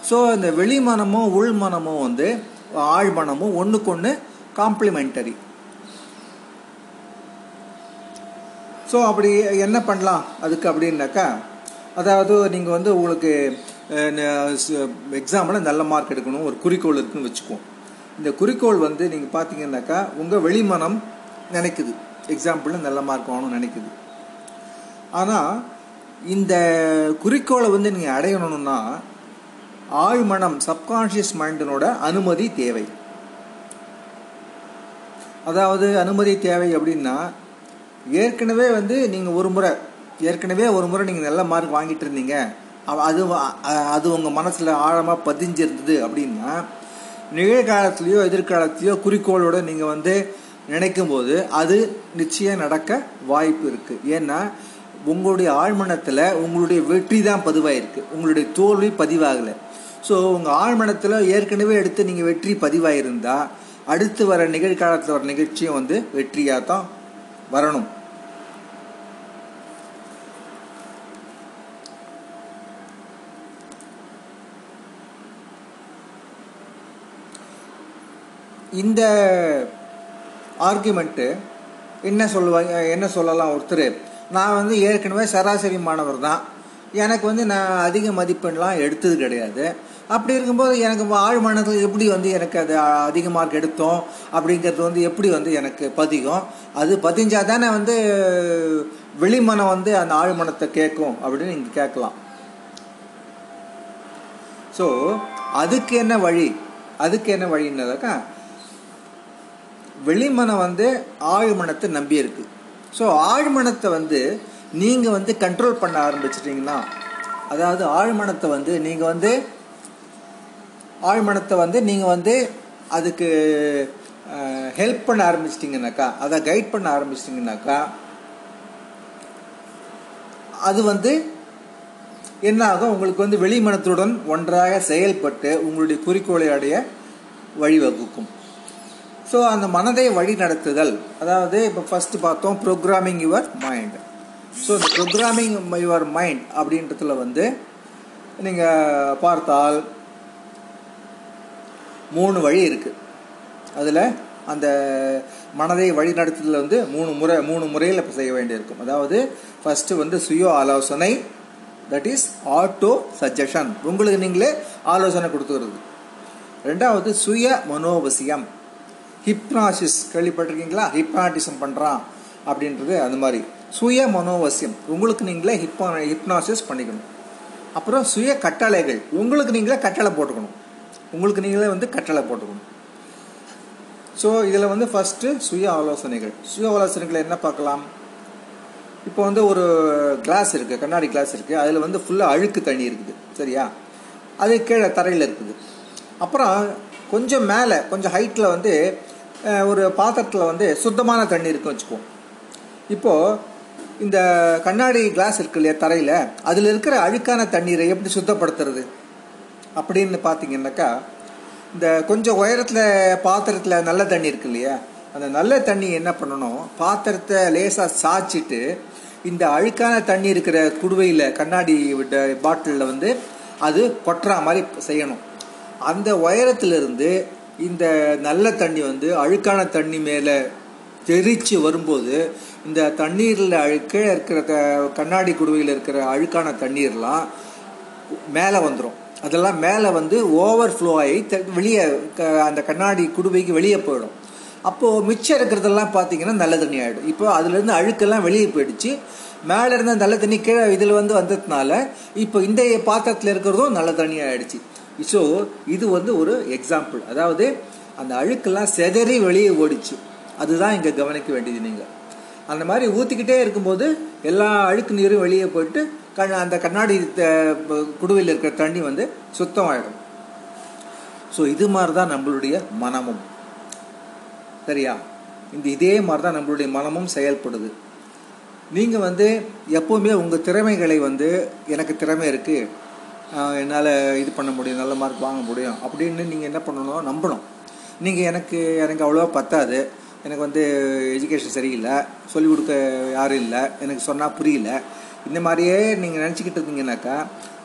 ஸோ இந்த வெளிமனமும் உள்மனமும் வந்து ஆழ்மனமும் ஒன்றுக்கு ஒன்று காம்ப்ளிமெண்டரி ஸோ அப்படி என்ன பண்ணலாம் அதுக்கு அப்படின்னாக்கா அதாவது நீங்கள் வந்து உங்களுக்கு எக்ஸாமில் uh, நல்ல மார்க் எடுக்கணும் ஒரு குறிக்கோள் இருக்குன்னு வச்சுக்குவோம். இந்த குறிக்கோள் வந்து நீங்கள் பார்த்தீங்கன்னாக்கா உங்கள் வெளிமனம் நினைக்குது. எக்ஸாம்பிளில் நல்ல மார்க் வாங்கணும்னு நினைக்குது. ஆனால் இந்த குறிக்கோளை வந்து நீங்கள் அடையணும்னா ஆழ்மனம் சப்கான்ஷியஸ் மைண்டினோட அனுமதி தேவை. அதாவது அனுமதி தேவை அப்படின்னா ஏற்கனவே வந்து நீங்கள் ஒரு முறை ஏற்கனவே ஒரு முறை நீங்கள் நல்ல மார்க் வாங்கிட்டு இருந்தீங்க. அது அது உங்கள் மனசில் ஆழமாக பதிஞ்சிருந்தது அப்படின்னா நிகழ்காலத்திலையோ எதிர்காலத்திலையோ குறிக்கோளோட நீங்கள் வந்து நினைக்கும் போது அது நிச்சயம் நடக்க வாய்ப்பு இருக்குது ஏன்னா உங்களுடைய ஆழ்மனத்தில் உங்களுடைய வெற்றி தான் பதிவாயிருக்கு. உங்களுடைய தோல்வி பதிவாகலை. ஸோ உங்கள் ஆழ்மனத்தில் ஏற்கனவே எடுத்து நீங்கள் வெற்றி பதிவாயிருந்தால் அடுத்து வர நிகழ்காலத்தில் வர நிகழ்ச்சியும் வந்து வெற்றியாக தான் வரணும். இந்த ஆர்குமெண்ட்டு என்ன சொல்லுவாங்க என்ன சொல்லலாம் ஒருத்தர்? நான் வந்து ஏற்கனவே சராசரி மாணவர் தான். எனக்கு வந்து நான் அதிக மதிப்பெண்லாம் எடுத்தது கிடையாது. அப்படி இருக்கும்போது எனக்கு ஆழ்மனத்தில் எப்படி வந்து எனக்கு அது அதிக மார்க் எடுத்தோம்? அப்படிங்கிறது வந்து எப்படி வந்து எனக்கு பதியும்? அது பதிஞ்சால் தானே வந்து வெளிமனம் வந்து அந்த ஆழ்மனத்தை கேட்கும் அப்படின்னு நீங்கள் கேட்கலாம். ஸோ அதுக்கு என்ன வழி? அதுக்கு என்ன வழின்னதாக்கா வெளிமனம் வந்து ஆழ்மனத்தை நம்பி இருக்கு. ஸோ ஆழ்மனத்தை வந்து நீங்கள் வந்து கண்ட்ரோல் பண்ண ஆரம்பிச்சிட்டிங்கன்னா அதாவது ஆழ்மனத்தை வந்து நீங்கள் வந்து ஆழ்மனத்தை வந்து நீங்கள் வந்து அதுக்கு ஹெல்ப் பண்ண ஆரம்பிச்சிட்டிங்கனாக்கா அதை கைட் பண்ண ஆரம்பிச்சிட்டிங்கனாக்கா அது வந்து என்ன ஆகும் உங்களுக்கு வந்து வெளிமனத்துடன் ஒன்றாக செயல்பட்டு உங்களுடைய குறிக்கோளை அடைய வழிவகுக்கும். ஸோ அந்த மனதை வழி நடத்துதல் அதாவது இப்போ ஃபஸ்ட்டு பார்த்தோம் ப்ரோக்ராமிங் யுவர் மைண்ட் ஸோ இந்த ப்ரோக்ராமிங் யுவர் மைண்ட் அப்படின்றதுல வந்து நீங்கள் பார்த்தால் மூணு வழி இருக்குது அதில் அந்த மனதை வழி நடத்துதல் வந்து மூணு முறை மூணு முறையில் இப்போ செய்ய வேண்டியிருக்கும். அதாவது ஃபஸ்ட்டு வந்து சுய ஆலோசனை தட் இஸ் ஆட்டோ சஜஷன் உங்களுக்கு நீங்களே ஆலோசனை கொடுத்துக்கிறது. ரெண்டாவது சுய மனோவசியம். ஹிப்னாசிஸ் கேள்விப்பட்டிருக்கீங்களா? ஹிப்னாட்டிசம் பண்ணுறான் அப்படின்றது அந்த மாதிரி. சுய மனோவசியம். உங்களுக்கு நீங்களே ஹிப்பா ஹிப்னாசிஸ் பண்ணிக்கணும். அப்புறம் சுய கட்டளைகள். உங்களுக்கு நீங்களே கட்டளை போட்டுக்கணும். உங்களுக்கு நீங்களே வந்து கட்டளை போட்டுக்கணும். ஸோ இதில் வந்து ஃபஸ்ட்டு சுய ஆலோசனைகள். சுய ஆலோசனைகள் என்ன பார்க்கலாம்? இப்போ வந்து ஒரு கிளாஸ் இருக்குது கண்ணாடி கிளாஸ் இருக்குது அதில் வந்து ஃபுல்லாக அழுக்கு தண்ணி இருக்குது. சரியா? அது கீழே தரையில் இருக்குது. அப்புறம் கொஞ்சம் மேலே கொஞ்சம் ஹைட்டில் வந்து ஒரு பாத்திரத்தில் வந்து சுத்தமான தண்ணி இருக்குன்னு வச்சுக்குவோம் இப்போது இந்த கண்ணாடி கிளாஸ் இருக்கு இல்லையா தரையில் அதில் இருக்கிற அழுக்கான தண்ணீரை எப்படி சுத்தப்படுத்துறது? அப்படின்னு பார்த்தீங்கன்னாக்கா இந்த கொஞ்சம் உயரத்தில் பாத்திரத்தில் நல்ல தண்ணி இருக்கு இல்லையா அந்த நல்ல தண்ணி என்ன பண்ணணும் பாத்திரத்தை லேசாக சாய்ச்சிட்டு இந்த அழுக்கான தண்ணி இருக்கிற குடுவையில் கண்ணாடி பாட்டிலில் வந்து அது கொட்டுற மாதிரி செய்யணும். அந்த உயரத்திலிருந்து இந்த நல்ல தண்ணி வந்து அழுக்கான தண்ணி மேலே தெரிச்சு வரும்போது இந்த தண்ணீரில் அழு கீழே இருக்கிற த- கண்ணாடி குடுவையில் இருக்கிற அழுக்கான தண்ணீர்லாம் மேலே வந்துடும் அதெல்லாம் மேலே வந்து ஓவர் ஃப்ளோ ஆகி த- வெளியே க- அந்த கண்ணாடி குடுவைக்கு வெளியே போயிடும். அப்போது மிச்சம் இருக்கிறதெல்லாம் பார்த்தீங்கன்னா நல்ல தண்ணி ஆகிடும் இப்போ அதுலேருந்து அழுக்கெல்லாம் வெளியே போயிடுச்சு. மேலே இருந்த நல்ல தண்ணி கீழே இதில் வந்து வந்ததுனால இப்போ இந்த பாத்திரத்தில் இருக்கிறதும் நல்ல தண்ணி ஆகிடுச்சு ஸோ இது வந்து ஒரு எக்ஸாம்பிள் அதாவது அந்த அழுக்கெல்லாம் செதறி வெளியே ஓடிச்சு. அதுதான் இங்கே கவனிக்க வேண்டியது நீங்கள் அந்த மாதிரி ஊற்றிக்கிட்டே இருக்கும்போது எல்லா அழுக்கு நீரும் வெளியே போயிட்டு கண் அந்த கண்ணாடி த- குடுவையில் இருக்கிற தண்ணி வந்து சுத்தமாயிடும். ஸோ இது மாதிரி தான் நம்மளுடைய மனமும். சரியா? இந்த இதே மாதிரி தான் நம்மளுடைய மனமும் செயல்படுது. நீங்கள் வந்து எப்போவுமே உங்கள் திறமைகளை வந்து எனக்கு திறமை இருக்குது என்னால் இது பண்ண முடியும் நல்ல மார்க் வாங்க முடியும். அப்படின்னு நீங்கள் என்ன பண்ணணும் நம்பணும். நீங்கள் எனக்கு எனக்கு அவ்வளோவா பத்தாது. எனக்கு வந்து எஜுகேஷன் சரியில்லை. சொல்லிக் கொடுக்க யாரும் இல்லை. எனக்கு சொன்னால் புரியல. இந்த மாதிரியே நீங்கள் நினச்சிக்கிட்டு இருந்தீங்கன்னாக்கா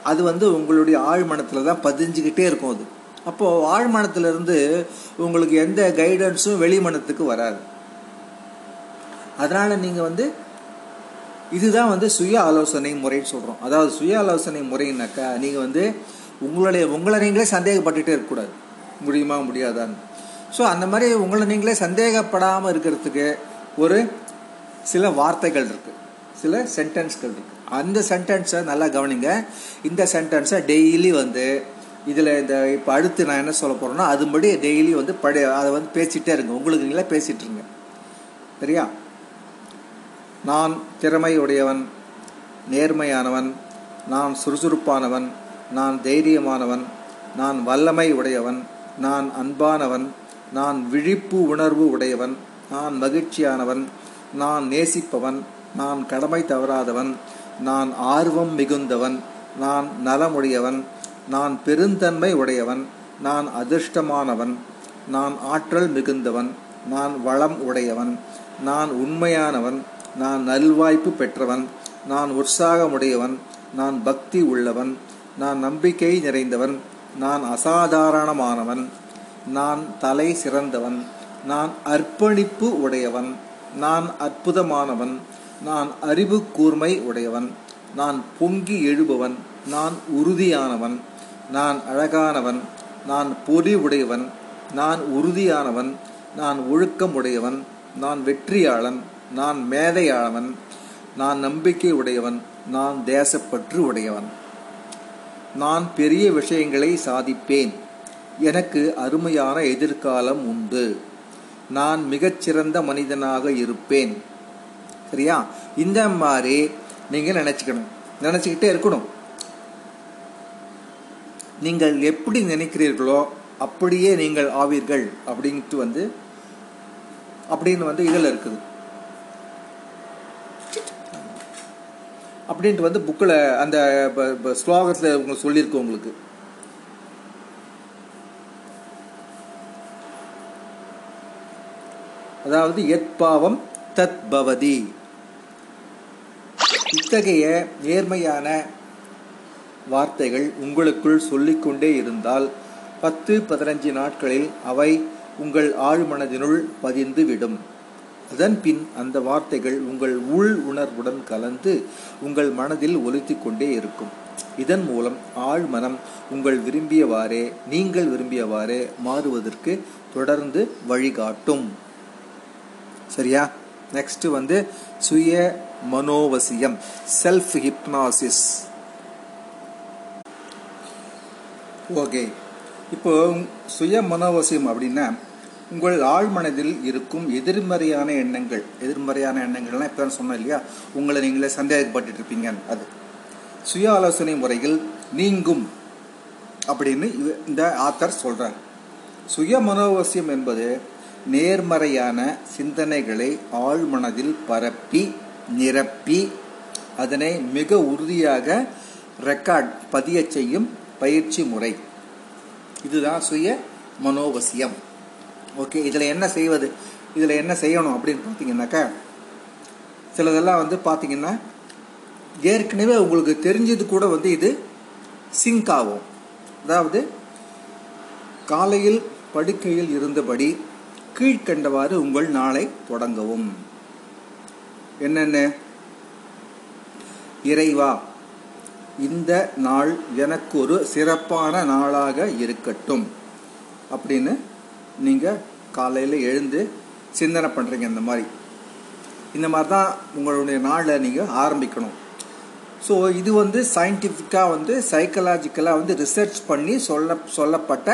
அது வந்து உங்களுடைய ஆழ்மனத்தில் தான் பதிஞ்சுக்கிட்டே இருக்கும் அது. அப்போது ஆழ்மனத்திலிருந்து உங்களுக்கு எந்த கைடன்ஸும் வெளிமனத்துக்கு வராது. அதனால் நீங்கள் வந்து இதுதான் வந்து சுய ஆலோசனை முறைன்னு சொல்கிறோம் அதாவது சுய ஆலோசனை முறைன்னாக்கா நீங்கள் வந்து உங்களுடைய உங்களை நீங்களே சந்தேகப்பட்டுட்டே இருக்கக்கூடாது. முடியுமா முடியாதான்னு. ஸோ அந்த மாதிரி உங்களை நீங்களே சந்தேகப்படாமல் இருக்கிறதுக்கு ஒரு சில வார்த்தைகள் இருக்குது சில சென்டென்ஸ்கள் இருக்குது அந்த சென்டென்ஸை நல்லா கவனிங்க. இந்த சென்டென்ஸை டெய்லி வந்து இதில் இந்த இப்போ அடுத்து நான் என்ன சொல்ல போகிறேன்னா அதுபடி டெய்லி வந்து படி அதை வந்து பேசிகிட்டே இருங்க. உங்களுக்கு நீங்களே பேசிகிட்டு இருங்க. சரியா? நான் திறமை உடையவன் நேர்மையானவன் நான் சுறுசுறுப்பானவன் நான் தைரியமானவன் நான் வல்லமை உடையவன் நான் அன்பானவன் நான் விழிப்பு உணர்வு உடையவன் நான் மகிழ்ச்சியானவன் நான் நேசிப்பவன் நான் கடமை தவறாதவன் நான் ஆர்வம் மிகுந்தவன் நான் நலமுடையவன் நான் பெருந்தன்மை உடையவன் நான் அதிர்ஷ்டமானவன் நான் ஆற்றல் மிகுந்தவன் நான் வளம் உடையவன் நான் உண்மையானவன் நான் நல்வாய்ப்பு பெற்றவன் நான் உற்சாகமுடையவன் நான் பக்தி உள்ளவன் நான் நம்பிக்கை நிறைந்தவன் நான் அசாதாரணமானவன் நான் தலை சிறந்தவன் நான் அர்ப்பணிப்பு உடையவன் நான் அற்புதமானவன் நான் அறிவு கூர்மை உடையவன் நான் பொங்கி எழுபவன் நான் உறுதியானவன் நான் அழகானவன் நான் பொறி உடையவன் நான் உறுதியானவன் நான் ஒழுக்கம் உடையவன் நான் வெற்றியாளன் நான் மேதையானவன் நான் நம்பிக்கை உடையவன் நான் தேசப்பற்று உடையவன். நான் பெரிய விஷயங்களை சாதிப்பேன். எனக்கு அருமையான எதிர்காலம் உண்டு. நான் மிகச்சிறந்த மனிதனாக இருப்பேன். சரியா? இந்த மாதிரி நீங்கள் நினச்சிக்கணும். நினச்சிக்கிட்டே இருக்கணும். நீங்கள் எப்படி நினைக்கிறீர்களோ அப்படியே நீங்கள் ஆவீர்கள் அப்படின்ட்டு வந்து அப்படின்னு வந்து இதில் இருக்குது. அப்படின்ட்டு வந்து புக்கில் அந்த ஸ்லோகத்தில் உங்களுக்கு சொல்லியிருக்கு உங்களுக்கு. அதாவது எத் பாவம் தத் பவதி. இத்தகைய நேர்மையான வார்த்தைகள் உங்களுக்குள் சொல்லிக்கொண்டே இருந்தால் பத்து பதினஞ்சு நாட்களில் அவை உங்கள் ஆழ்மனதினுள் பதிந்து விடும். அதன் பின் அந்த வார்த்தைகள் உங்கள் உள் உணர்வுடன் கலந்து உங்கள் மனதில் ஒலித்து கொண்டே இருக்கும். இதன் மூலம் ஆழ்மனம் உங்கள் விரும்பியவாறே நீங்கள் விரும்பியவாறே மாறுவதற்கு தொடர்ந்து வழிகாட்டும். சரியா? நெக்ஸ்ட் வந்து சுய மனோவசியம் செல்ஃப் ஹிப்னாசிஸ் ஓகே இப்போ சுய மனோவசியம் அப்படின்னா உங்கள் ஆழ்மனதில் இருக்கும் எதிர்மறையான எண்ணங்கள் எதிர்மறையான எண்ணங்கள்லாம் இப்போ தான் சொன்னோம் இல்லையா? உங்களை நீங்களே சந்தேகப்பட்டு இருப்பீங்க அது. சுய ஆலோசனை முறையில் நீங்கும் அப்படின்னு இந்த ஆத்தர் சொல்கிறார் சுய மனோவசியம் என்பது நேர்மறையான சிந்தனைகளை ஆழ்மனதில் பரப்பி நிரப்பி அதனை மிக உறுதியாக ரெக்கார்ட் பதிய செய்யும் பயிற்சி முறை. இதுதான் சுய மனோவசியம். ஓகே இதில் என்ன செய்வது இதில் என்ன செய்யணும் அப்படின்னு பார்த்தீங்கன்னாக்கா சிலதெல்லாம் வந்து பார்த்தீங்கன்னா ஏற்கனவே உங்களுக்கு தெரிஞ்சது கூட வந்து இது சிங்க் ஆகும். அதாவது காலையில் படுக்கையில் இருந்தபடி கீழ்கண்டவாறு உங்கள் நாளை தொடங்கவும். என்னென்ன? இறைவா இந்த நாள் எனக்கு ஒரு சிறப்பான நாளாக இருக்கட்டும் அப்படின்னு நீங்கள் காலையில் எழுந்து சிந்தனை பண்ணுறீங்க இந்த மாதிரி. இந்த மாதிரி தான் உங்களுடைய நாளை நீங்கள் ஆரம்பிக்கணும். ஸோ இது வந்து சயின்டிஃபிக்காக வந்து சைக்கலாஜிக்கலாக வந்து ரிசர்ச் பண்ணி சொல்ல சொல்லப்பட்ட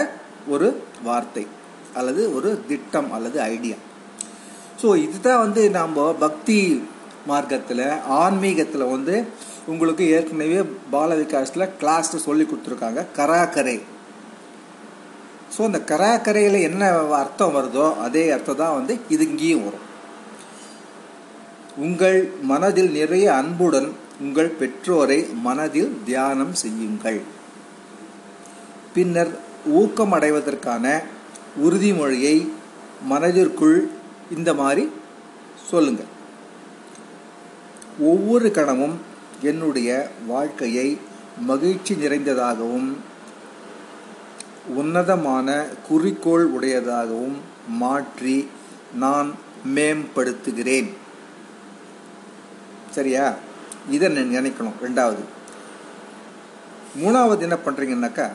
ஒரு வார்த்தை அல்லது ஒரு திட்டம் அல்லது ஐடியா ஸோ இதுதான் வந்து நம்ம பக்தி மார்க்கத்தில் ஆன்மீகத்தில் வந்து உங்களுக்கு ஏற்கனவே பால விகாஸில் கிளாஸில் சொல்லி கொடுத்துருக்காங்க. கராக்கரை. ஸோ அந்த கராக்கரையில் என்ன அர்த்தம் வருதோ அதே அர்த்தம் தான் வந்து இது இங்கேயும் வரும். உங்கள் மனதில் நிறைய அன்புடன் உங்கள் பெற்றோரை மனதில் தியானம் செய்யுங்கள். பின்னர் ஊக்கம் அடைவதற்கான உறுதிமொழியை மனதிற்குள் இந்த மாதிரி சொல்லுங்கள். ஒவ்வொரு கணமும் என்னுடைய வாழ்க்கையை மகிழ்ச்சி நிறைந்ததாகவும் உன்னதமான குறிக்கோள் உடையதாகவும் மாற்றி நான் மேம்படுத்துகிறேன். சரியா? இதை நினைக்கணும் ரெண்டாவது. மூணாவது என்ன பண்ணுறீங்கன்னாக்கா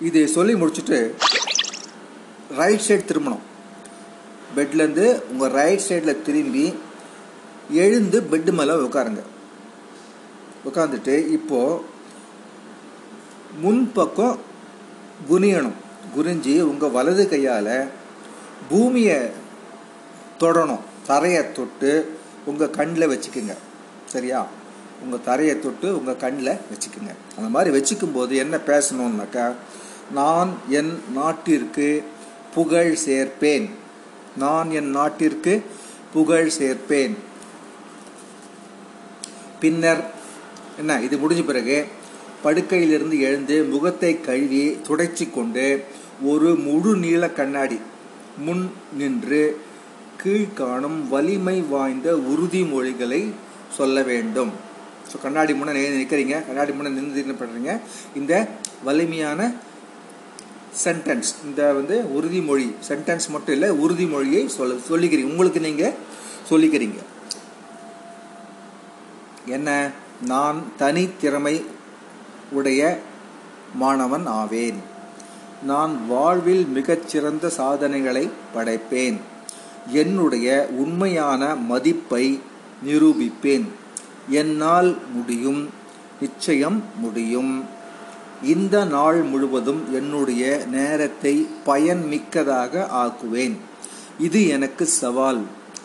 இதை சொல்லி முடிச்சுட்டு ரைட் சைடு திரும்பணும். பெட்லேருந்து உங்கள் ரைட் சைடில் திரும்பி எழுந்து பெட்டு மேலே உட்காருங்க உட்காந்துட்டு இப்போது முன்பக்கம் குனியணும். குனிஞ்சு உங்கள் வலது கையால் பூமியை தொடணும். தரையை தொட்டு உங்கள் கண்ணில் வச்சுக்குங்க. சரியா? உங்கள் தரையை தொட்டு உங்கள் கண்ணில் வச்சுக்குங்க. அந்த மாதிரி வச்சுக்கும் போது என்ன பேசணுன்னாக்கா நான் என் நாட்டிற்கு புகழ் சேர்ப்பேன். நான் என் நாட்டிற்கு புகழ் சேர்ப்பேன். பின்னர் என்ன? இது முடிஞ்ச பிறகு படுக்கையிலிருந்து எழுந்து முகத்தை கழுவி துடைச்சி கொண்டு ஒரு முழு நீள கண்ணாடி முன் நின்று கீழ்காணும் வலிமை வாய்ந்த உறுதிமொழிகளை சொல்ல வேண்டும். ஸோ கண்ணாடி முன்னே நிற்கிறீங்க கண்ணாடி முன்னே நின்று என்ன பண்ணுறீங்க இந்த வலிமையான சென்டென்ஸ் இந்த வந்து உறுதிமொழி சென்டென்ஸ் மட்டும் இல்லை உறுதிமொழியை சொல்ல சொல்லிக்கிறீங்க. உங்களுக்கு நீங்கள் சொல்லிக்கிறீங்க. என்ன? நான் தனித்திறமை உடைய மாணவன் ஆவேன். நான் வாழ்வில் மிகச்சிறந்த சாதனைகளை படைப்பேன். என்னுடைய உண்மையான மதிப்பை நிரூபிப்பேன். என்னால் முடியும் நிச்சயம் முடியும். இந்த நாள் முழுவதும் என்னுடைய நேரத்தை பயன்மிக்கதாக ஆக்குவேன். இது எனக்கு சவால்.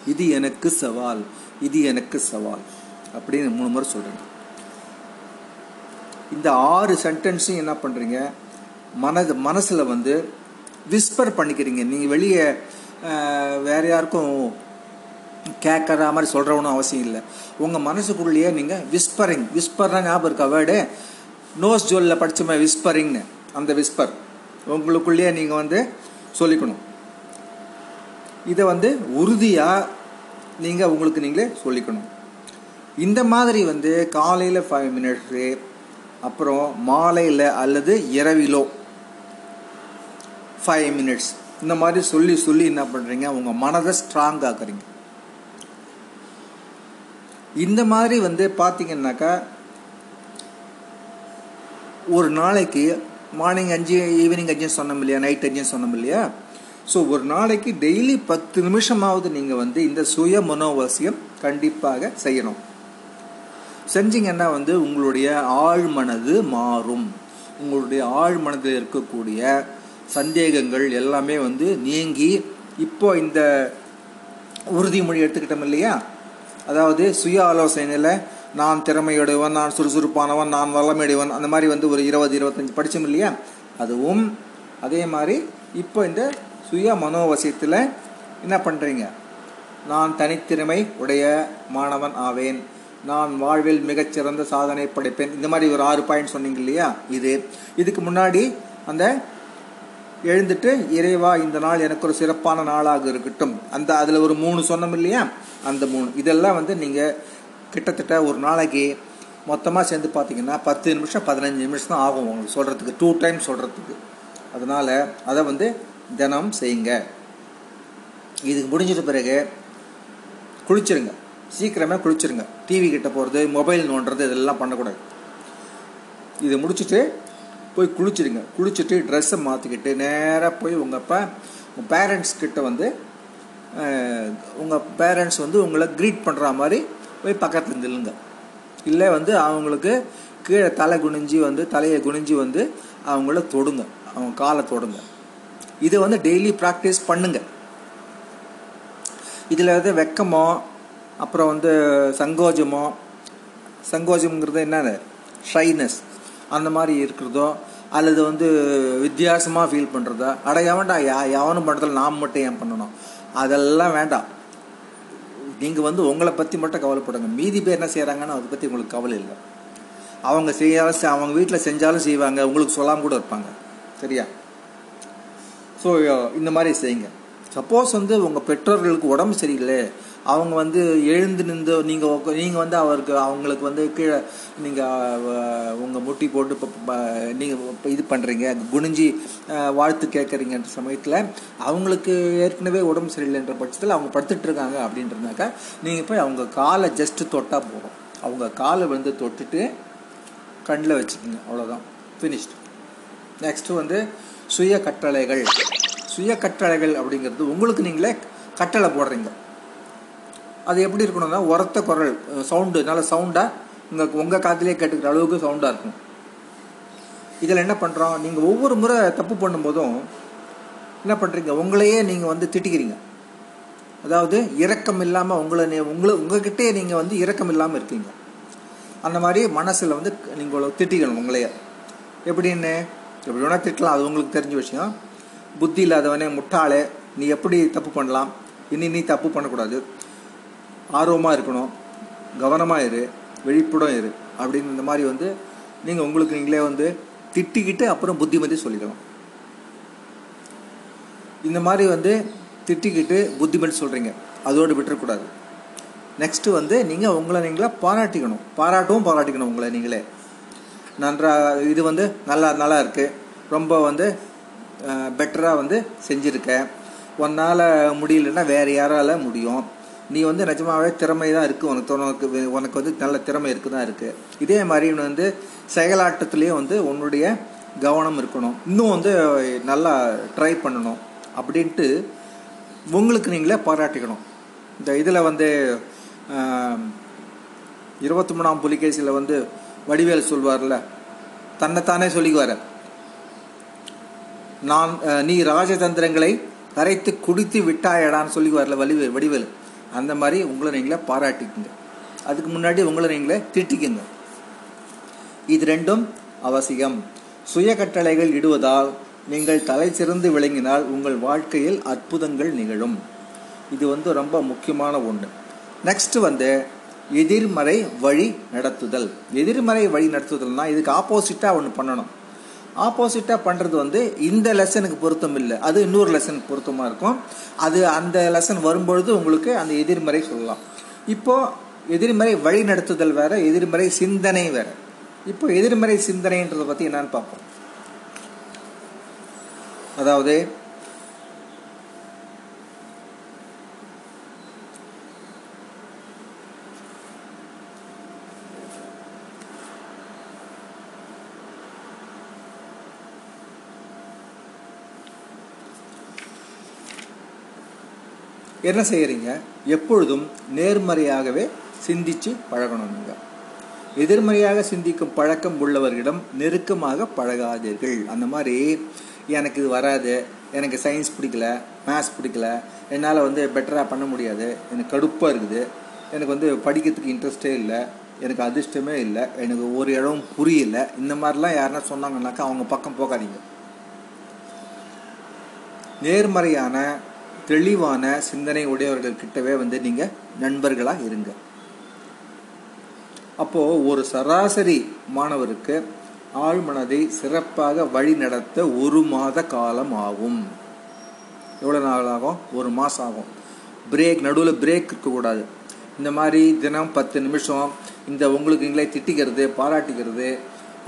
இது எனக்கு சவால். இது எனக்கு சவால். அப்படின்னு மூணு முறை சொல்கிறேன் இந்த ஆறு சென்டென்ஸையும் என்ன பண்ணுறீங்க மனது மனசில் வந்து விஸ்பர் பண்ணிக்கிறீங்க. நீங்கள் வெளியே வேறு யாருக்கும் கேட்குற மாதிரி சொல்கிறவனும் அவசியம் இல்லை. உங்கள் மனசுக்குள்ளேயே நீங்கள் விஸ்பரிங் விஸ்பர்னா ஞாபகம் இருக்கா? வேர்டு நோஸ் ஜோலில் படித்தோமே விஸ்பரிங்னு அந்த விஸ்பர் உங்களுக்குள்ளேயே நீங்கள் வந்து சொல்லிக்கணும். இதை வந்து உறுதியாக நீங்கள் உங்களுக்கு நீங்களே சொல்லிக்கணும். இந்த மாதிரி வந்து காலையில் ஃபைவ் மினிட்ஸு அப்புறம் மாலையில் அல்லது இரவிலோ ஃபைவ் மினிட்ஸ் இந்த மாதிரி சொல்லி சொல்லி என்ன பண்ணுறீங்க உங்கள் மனதை ஸ்ட்ராங் ஆக்குறீங்க. இந்த மாதிரி வந்து பார்த்தீங்கன்னாக்கா ஒரு நாளைக்கு மார்னிங் அஞ்சு ஈவினிங் அஞ்சுன்னு சொன்னோம் இல்லையா? நைட் அஞ்சுன்னு சொன்னோம் இல்லையா? ஸோ ஒரு நாளைக்கு டெய்லி பத்து நிமிஷமாவது நீங்கள் வந்து இந்த சுய மனோவசியம் கண்டிப்பாக செய்யணும். செஞ்சீங்கன்னா வந்து உங்களுடைய ஆழ்மனது மாறும். உங்களுடைய ஆழ்மனதில் இருக்கக்கூடிய சந்தேகங்கள் எல்லாமே வந்து நீங்கி இப்போ இந்த உறுதிமொழி எடுத்துக்கிட்டோம் இல்லையா? அதாவது சுய ஆலோசனையில் நான் திறமையுடையவன் நான் சுறுசுறுப்பானவன் நான் வல்லமையுடையவன் அந்த மாதிரி வந்து ஒரு இருபது இருபத்தஞ்சி படித்தோம் இல்லையா? அதுவும் அதே மாதிரி இப்போ இந்த சுய மனோவசியத்தில் என்ன பண்ணுறீங்க நான் தனித்திறமை உடைய மாணவன் ஆவேன். நான் வாழ்வில் மிகச்சிறந்த சாதனை படைப்பேன். இந்த மாதிரி ஒரு ஆறு பாயிண்ட் சொன்னீங்க இல்லையா? இது. இதுக்கு முன்னாடி அந்த எழுந்துட்டு இறைவா இந்த நாள் எனக்கு ஒரு சிறப்பான நாளாக இருக்கட்டும். அந்த அதில் ஒரு மூணு சொன்னோம் இல்லையா? அந்த மூணு. இதெல்லாம் வந்து நீங்கள் கிட்டத்தட்ட ஒரு நாளைக்கு மொத்தமாக சேர்ந்து பார்த்தீங்கன்னா பத்து நிமிஷம் பதினஞ்சு நிமிஷம் தான் ஆகும் உங்களுக்கு சொல்கிறதுக்கு டூ டைம் சொல்கிறதுக்கு அதனால் அதை வந்து தினம் செய்யுங்க. இதுக்கு முடிஞ்சிட்ட பிறகு குளிச்சிருங்க. சீக்கிரமே குளிச்சிருங்க. டிவி கிட்ட போகிறது மொபைல் நோண்டுறது இதெல்லாம் பண்ணக்கூடாது. இதை முடிச்சுட்டு போய் குளிச்சிடுங்க குளிச்சுட்டு ட்ரெஸ்ஸை மாற்றிக்கிட்டு நேராக போய் உங்கள் அப்பா உங்கள் பேரண்ட்ஸ் கிட்ட வந்து உங்கள் பேரண்ட்ஸ் வந்து உங்களை க்ரீட் பண்ணுற மாதிரி போய் பக்கத்தில் நில்லுங்க. இல்லை வந்து அவங்களுக்கு கீழே தலை குனிஞ்சி வந்து தலையை குனிஞ்சி வந்து அவங்கள தொடுங்க. அவங்க காலை தொடுங்க. இதை வந்து டெய்லி ப்ராக்டிஸ் பண்ணுங்க. இதில் வந்து வெக்கமோ அப்புறம் வந்து சங்கோஜமோ சங்கோஜம்ங்கிறது என்னென்ன ஷைனஸ் அந்த மாதிரி இருக்கிறதோ அல்லது வந்து வித்தியாசமாக ஃபீல் பண்ணுறதோ அட எவன்டா யா எவனும் பண்ணுறதில் நாம் மட்டும் ஏன் பண்ணணும்? அதெல்லாம் வேண்டாம். நீங்கள் வந்து உங்களை பற்றி மட்டும் கவலைப்படுங்க. மீதி பேர் என்ன செய்கிறாங்கன்னு அதை பற்றி உங்களுக்கு கவலை இல்லை. அவங்க செய்யாலும் அவங்க வீட்டில் செஞ்சாலும் செய்வாங்க. உங்களுக்கு சொல்லாமல் கூட இருப்பாங்க. சரியா? ஸோ இந்த மாதிரி செய்யுங்க. சப்போஸ் வந்து உங்கள் பெற்றோர்களுக்கு உடம்பு சரியில்லை. அவங்க வந்து எழுந்து நின்று நீங்கள் நீங்கள் வந்து அவருக்கு அவங்களுக்கு வந்து கீழே நீங்கள் உங்கள் முட்டி போட்டு இப்போ நீங்கள் இது பண்ணுறீங்க குனிஞ்சி வாழ்த்து கேட்குறீங்கன்ற சமயத்தில் அவங்களுக்கு ஏற்கனவே உடம்பு சரியில்லைன்ற பட்சத்தில் அவங்க படுத்துட்டு இருக்காங்க அப்படின்றனாக்கா நீங்கள் போய் அவங்க காலை ஜஸ்ட்டு தொட்டால் போதும். அவங்க காலை வந்து தொட்டுட்டு கண்ணில் வச்சுக்கோங்க. அவ்வளோதான் ஃபினிஷ்டு நெக்ஸ்ட்டு வந்து சுய கட்டளைகள் சுய கட்டளைகள் அப்படிங்கிறது உங்களுக்கு நீங்களே கட்டளை போடுறீங்க. அது எப்படி இருக்கணும்னா உரத்த குரல் சவுண்டு நல்ல சவுண்டாக உங்கள் உங்கள் காதிலே கேட்டுக்கிற அளவுக்கு சவுண்டாக இருக்கும். இதில் என்ன பண்ணுறோம் நீங்கள் ஒவ்வொரு முறை தப்பு பண்ணும்போதும் என்ன பண்ணுறீங்க உங்களையே நீங்கள் வந்து திட்டிக்கிறீங்க. அதாவது இரக்கம் இல்லாமல் உங்களை நீ உங்களை உங்ககிட்டே நீங்கள் வந்து இரக்கம் இல்லாமல் இருக்கீங்க. அந்த மாதிரி மனசில் வந்து நீங்கள் திட்டிக்கணும் உங்களையே. எப்படின்னு? எப்படி வேணால் திட்டலாம் அது உங்களுக்கு தெரிஞ்ச விஷயம். புத்தி இல்லாதவனே முட்டாளே நீ எப்படி தப்பு பண்ணலாம்? இனி நீ தப்பு பண்ணக்கூடாது. ஆர்வமாக இருக்கணும். கவனமாக இரு. விழிப்புடன் இரு. அப்படின்னு இந்த மாதிரி வந்து நீங்கள் உங்களுக்கு நீங்களே வந்து திட்டிக்கிட்டு அப்புறம் புத்திமதி சொல்லிடலாம். இந்த மாதிரி வந்து திட்டிக்கிட்டு புத்திமதி சொல்கிறீங்க அதோடு விட்டுறக்கூடாது. நெக்ஸ்ட்டு வந்து நீங்கள் உங்களை நீங்களே பாராட்டிக்கணும். பாராட்டவும் பாராட்டிக்கணும் உங்களை நீங்களே. நன்றாக இது வந்து நல்லா நல்லா இருக்குது ரொம்ப வந்து பெட்டராக வந்து செஞ்சுருக்கேன் உன்னால் முடியலன்னா வேறு யாரால் முடியும்? நீ வந்து நிஜமாவே திறமை தான் இருக்குது உனக்கு உனக்கு உனக்கு வந்து நல்ல திறமை இருக்கு. தான் இருக்குது இதே மாதிரி வந்து செயலாட்டத்துலேயும் வந்து உன்னுடைய கவனம் இருக்கணும். இன்னும் வந்து நல்லா ட்ரை பண்ணணும் அப்படின்ட்டு உங்களுக்கு நீங்களே பாராட்டிக்கணும். இந்த இதில் வந்து இருபத்தி மூணாம் புலிகேசியில் வந்து வடிவேல் சொல்வார்ல தன்னைத்தானே சொல்லிக்குவார். நான் நீ ராஜதந்திரங்களை கரைத்து குடித்து விட்டாயடான்னு சொல்லிக்குவார்ல வடிவேல் வடிவேல். அந்த மாதிரி உங்களை நீங்களே பாராட்டிக்குங்க. அதுக்கு முன்னாடி உங்களை நீங்களே திட்டிக்குங்க. இது ரெண்டும் அவசியம். சுய கட்டளைகள் இடுவதால் நீங்கள் தலை சிறந்து விளங்கினால் உங்கள் வாழ்க்கையில் அற்புதங்கள் நிகழும். இது வந்து ரொம்ப முக்கியமான ஒன்று நெக்ஸ்ட் வந்து எதிர்மறை வழி நடத்துதல். எதிர்மறை வழி நடத்துதல்னால் இதுக்கு ஆப்போசிட்டாக ஒன்று பண்ணணும். ஆப்போசிட்டாக பண்ணுறது வந்து இந்த லெசனுக்கு பொருத்தம் இல்லை. அது இன்னொரு லெசனுக்கு பொருத்தமாக இருக்கும். அது அந்த லெசன் வரும்பொழுது உங்களுக்கு அந்த எதிர்மறை சொல்லலாம். இப்போது எதிர்மறை வழி நடத்துதல் வேறு எதிர்மறை சிந்தனை வேறு. இப்போ எதிர்மறை சிந்தனைன்றதை பற்றி என்னான்னு பார்ப்போம். அதாவது என்ன செய்கிறீங்க எப்பொழுதும் நேர்மறையாகவே சிந்திச்சு பழகணும் நீங்கள் எதிர்மறையாக சிந்திக்கும் பழக்கம் உள்ளவர்களிடம் நெருக்கமாக பழகாதீர்கள். அந்த மாதிரி எனக்கு இது வராது எனக்கு சயின்ஸ் பிடிக்கல மேத்ஸ் பிடிக்கல என்னால் வந்து பெட்டராக பண்ண முடியாது எனக்கு கடுப்பாக இருக்குது எனக்கு வந்து படிக்கிறதுக்கு இன்ட்ரெஸ்டே இல்லை எனக்கு அதிர்ஷ்டமே இல்லை எனக்கு ஒரு இடம் புரியல இந்த மாதிரிலாம் யாருன்னா சொன்னாங்கன்னாக்கா அவங்க பக்கம் போகாதீங்க. நேர்மறையான தெளிவான சிந்தனை உடையவர்கள் கிட்டவே வந்து நீங்கள் நண்பர்களாக இருங்க. அப்போது ஒரு சராசரி மாணவருக்கு ஆழ்மனதை சிறப்பாக வழி நடத்த ஒரு மாத காலம் ஆகும். எவ்வளோ நாள் ஆகும்? ஒரு மாதம் ஆகும். பிரேக் நடுவில் பிரேக் இருக்கக்கூடாது இந்த மாதிரி தினம் பத்து நிமிஷம் இந்த உங்களுக்கு நீங்களே திட்டிக்கிறது பாராட்டிக்கிறது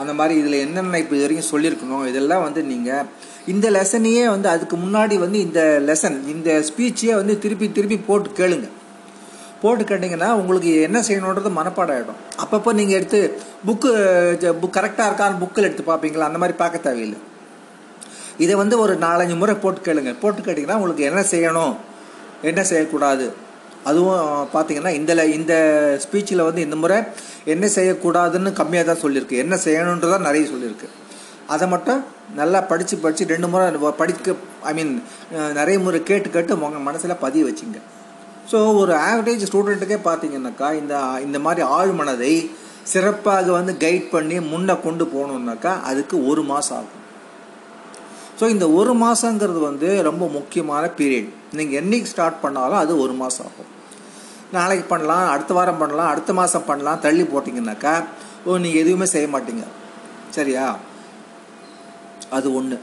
அந்த மாதிரி இதில் என்னென்ன இப்போ இது வரைக்கும் சொல்லியிருக்கணும் இதெல்லாம் வந்து நீங்கள் இந்த லெசனையே வந்து அதுக்கு முன்னாடி வந்து இந்த லெசன் இந்த ஸ்பீச்சையே வந்து திருப்பி திருப்பி போட்டு கேளுங்க. போட்டு கேட்டிங்கன்னா உங்களுக்கு என்ன செய்யணுன்றது மனப்பாடம் ஆகிடும் அப்பப்போ நீங்கள் எடுத்து புக்கு புக் கரெக்டாக இருக்கான்னு புக்கில் எடுத்து பார்ப்பீங்களா? அந்த மாதிரி பார்க்க தேவையில்லை. இதை வந்து ஒரு நாலஞ்சு முறை போட்டு கேளுங்க. போட்டு கேட்டிங்கன்னா உங்களுக்கு என்ன செய்யணும்? என்ன செய்யக்கூடாது? அதுவும் பார்த்தீங்கன்னா இந்த இந்த ஸ்பீச்சில் வந்து இந்த முறை என்ன செய்யக்கூடாதுன்னு கம்மியாக தான் சொல்லியிருக்கு. என்ன செய்யணுன்றதான் நிறைய சொல்லியிருக்கு. அதை மட்டும் நல்லா படித்து படித்து ரெண்டு முறை படிக்க ஐ மீன் நிறைய முறை கேட்டு கேட்டு உங்கள் மனசில் பதிய வச்சுங்க. ஸோ ஒரு ஆவரேஜ் ஸ்டூடெண்ட்டுக்கே பார்த்தீங்கன்னாக்கா இந்த இந்த மாதிரி ஆழ்மனதை சிறப்பாக வந்து கைட் பண்ணி முன்னே கொண்டு போகணுன்னாக்கா அதுக்கு ஒரு மாதம் ஆகும். ஸோ இந்த ஒரு மாதங்கிறது வந்து ரொம்ப முக்கியமான பீரியட் நீங்கள் என்னைக்கு ஸ்டார்ட் பண்ணாலும் அது ஒரு மாதம் ஆகும். நாளைக்கு பண்ணலாம் அடுத்த வாரம் பண்ணலாம் அடுத்த மாதம் பண்ணலாம் தள்ளி போட்டிங்கனாக்கா ஓ நீங்கள் எதுவுமே செய்ய மாட்டீங்க. சரியா? அது ஒன்று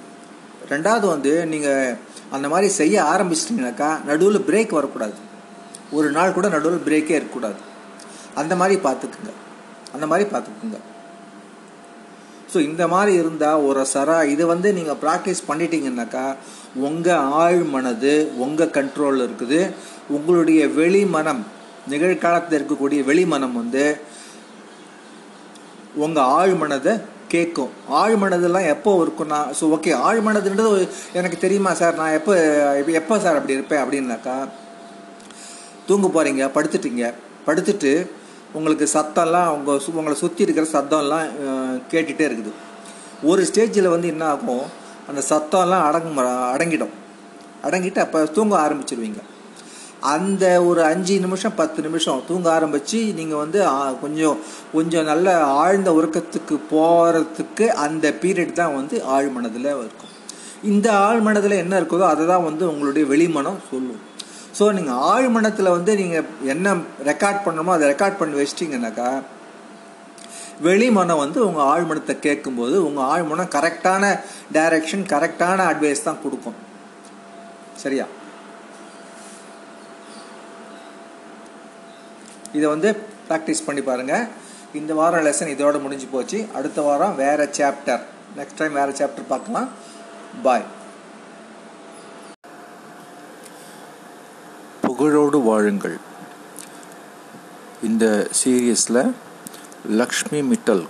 ரெண்டாவது வந்து நீங்கள் அந்த மாதிரி செய்ய ஆரம்பிச்சிட்டிங்கனாக்கா நடுவில் பிரேக் வரக்கூடாது. ஒரு நாள் கூட நடுவில் பிரேக்கே இருக்கக்கூடாது. அந்த மாதிரி பார்த்துக்குங்க. அந்த மாதிரி பார்த்துக்குங்க. ஸோ இந்த மாதிரி இருந்தால் ஒரு சரா இதை வந்து நீங்கள் ப்ராக்டிஸ் பண்ணிட்டீங்கன்னாக்கா உங்கள் ஆழ் மனது உங்கள் கண்ட்ரோலில் இருக்குது. உங்களுடைய வெளி மனம் நிகழ்காலத்தில் இருக்கக்கூடிய வெளி மனம் வந்து உங்கள் ஆழ் மனதை கேட்கும் ஆழ் எப்போ இருக்கும்னா ஸோ ஓகே ஆழ்மனதுன்றது எனக்கு தெரியுமா சார்? நான் எப்போ எப்போ சார் அப்படி இருப்பேன் அப்படின்னாக்கா தூங்க போகிறீங்க படுத்துட்டீங்க. படுத்துட்டு உங்களுக்கு சத்தம்லாம் உங்கள் சு உங்களை சுற்றி இருக்கிற சத்தம்லாம் கேட்டுகிட்டே இருக்குது. ஒரு ஸ்டேஜில் வந்து என்ன ஆகும்? அந்த சத்தம்லாம் அடங்கும் அடங்கிடும். அடங்கிட்டு அப்போ தூங்க ஆரம்பிச்சிருவீங்க. அந்த ஒரு அஞ்சு நிமிஷம் பத்து நிமிஷம் தூங்க ஆரம்பித்து நீங்கள் வந்து கொஞ்சம் கொஞ்சம் நல்ல ஆழ்ந்த உறக்கத்துக்கு போகிறதுக்கு அந்த பீரியட் தான் வந்து ஆழ்மனதில் இருக்கும். இந்த ஆழ்மனதில் என்ன இருக்குதோ அதை தான் வந்து உங்களுடைய வெளிமனம் சொல்லும். ஸோ நீங்கள் ஆழ்மனத்தில் வந்து நீங்கள் என்ன ரெக்கார்ட் பண்ணணுமோ அதை ரெக்கார்ட் பண்ணி வச்சிட்டிங்கனாக்கா வெளிமனம் வந்து உங்கள் ஆழ்மனத்தை கேட்கும்போது உங்கள் ஆழ்மனம் கரெக்டான டைரக்ஷன் கரெக்டான அட்வைஸ் தான் கொடுக்கும். சரியா? இதை வந்து ப்ராக்டிஸ் பண்ணி பாருங்கள் இந்த வாரம் லெசன் இதோட முடிஞ்சு போச்சு. அடுத்த வாரம் வேறு சாப்டர் நெக்ஸ்ட் டைம் வேறு சாப்டர் பார்க்கலாம். பாய் புகழோடு வாழுங்கள். இந்த சீரியஸில் லக்ஷ்மி மிட்டல்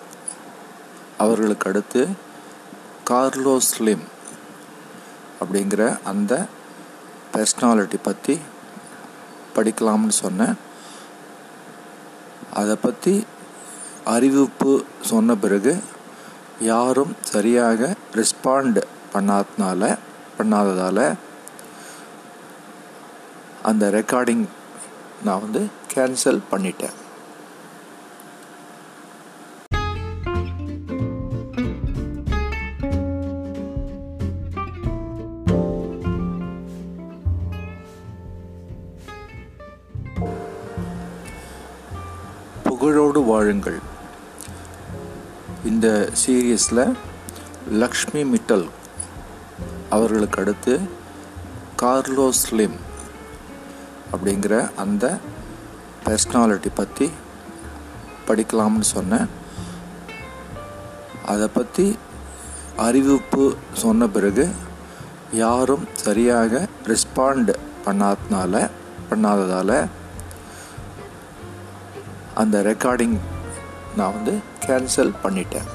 அவர்களுக்கு அடுத்து கார்லோஸ் ஸ்லிம் அப்படிங்கிற அந்த பர்சனாலிட்டி பற்றி படிக்கலாம்னு சொன்னேன். அதை பற்றி அறிவிப்பு சொன்ன பிறகு யாரும் சரியாக ரெஸ்பாண்ட் பண்ணாதனால பண்ணாததால் அந்த ரெக்கார்டிங் நான் வந்து கேன்சல் பண்ணிட்டேன். வாழுங்கள். இந்த சீரியஸில் லக்ஷ்மி மிட்டல் அவர்களுக்கு அடுத்து கார்லோஸ் லிம் அப்படிங்கிற அந்த பர்சனாலிட்டி பற்றி படிக்கலாம்னு சொன்னேன். அதை பற்றி அறிவிப்பு சொன்ன பிறகு யாரும் சரியாக ரெஸ்பாண்ட் பண்ணாதனால பண்ணாததால் அந்த ரெக்கார்டிங் நான் வந்து கேன்சல் பண்ணிட்டேன்.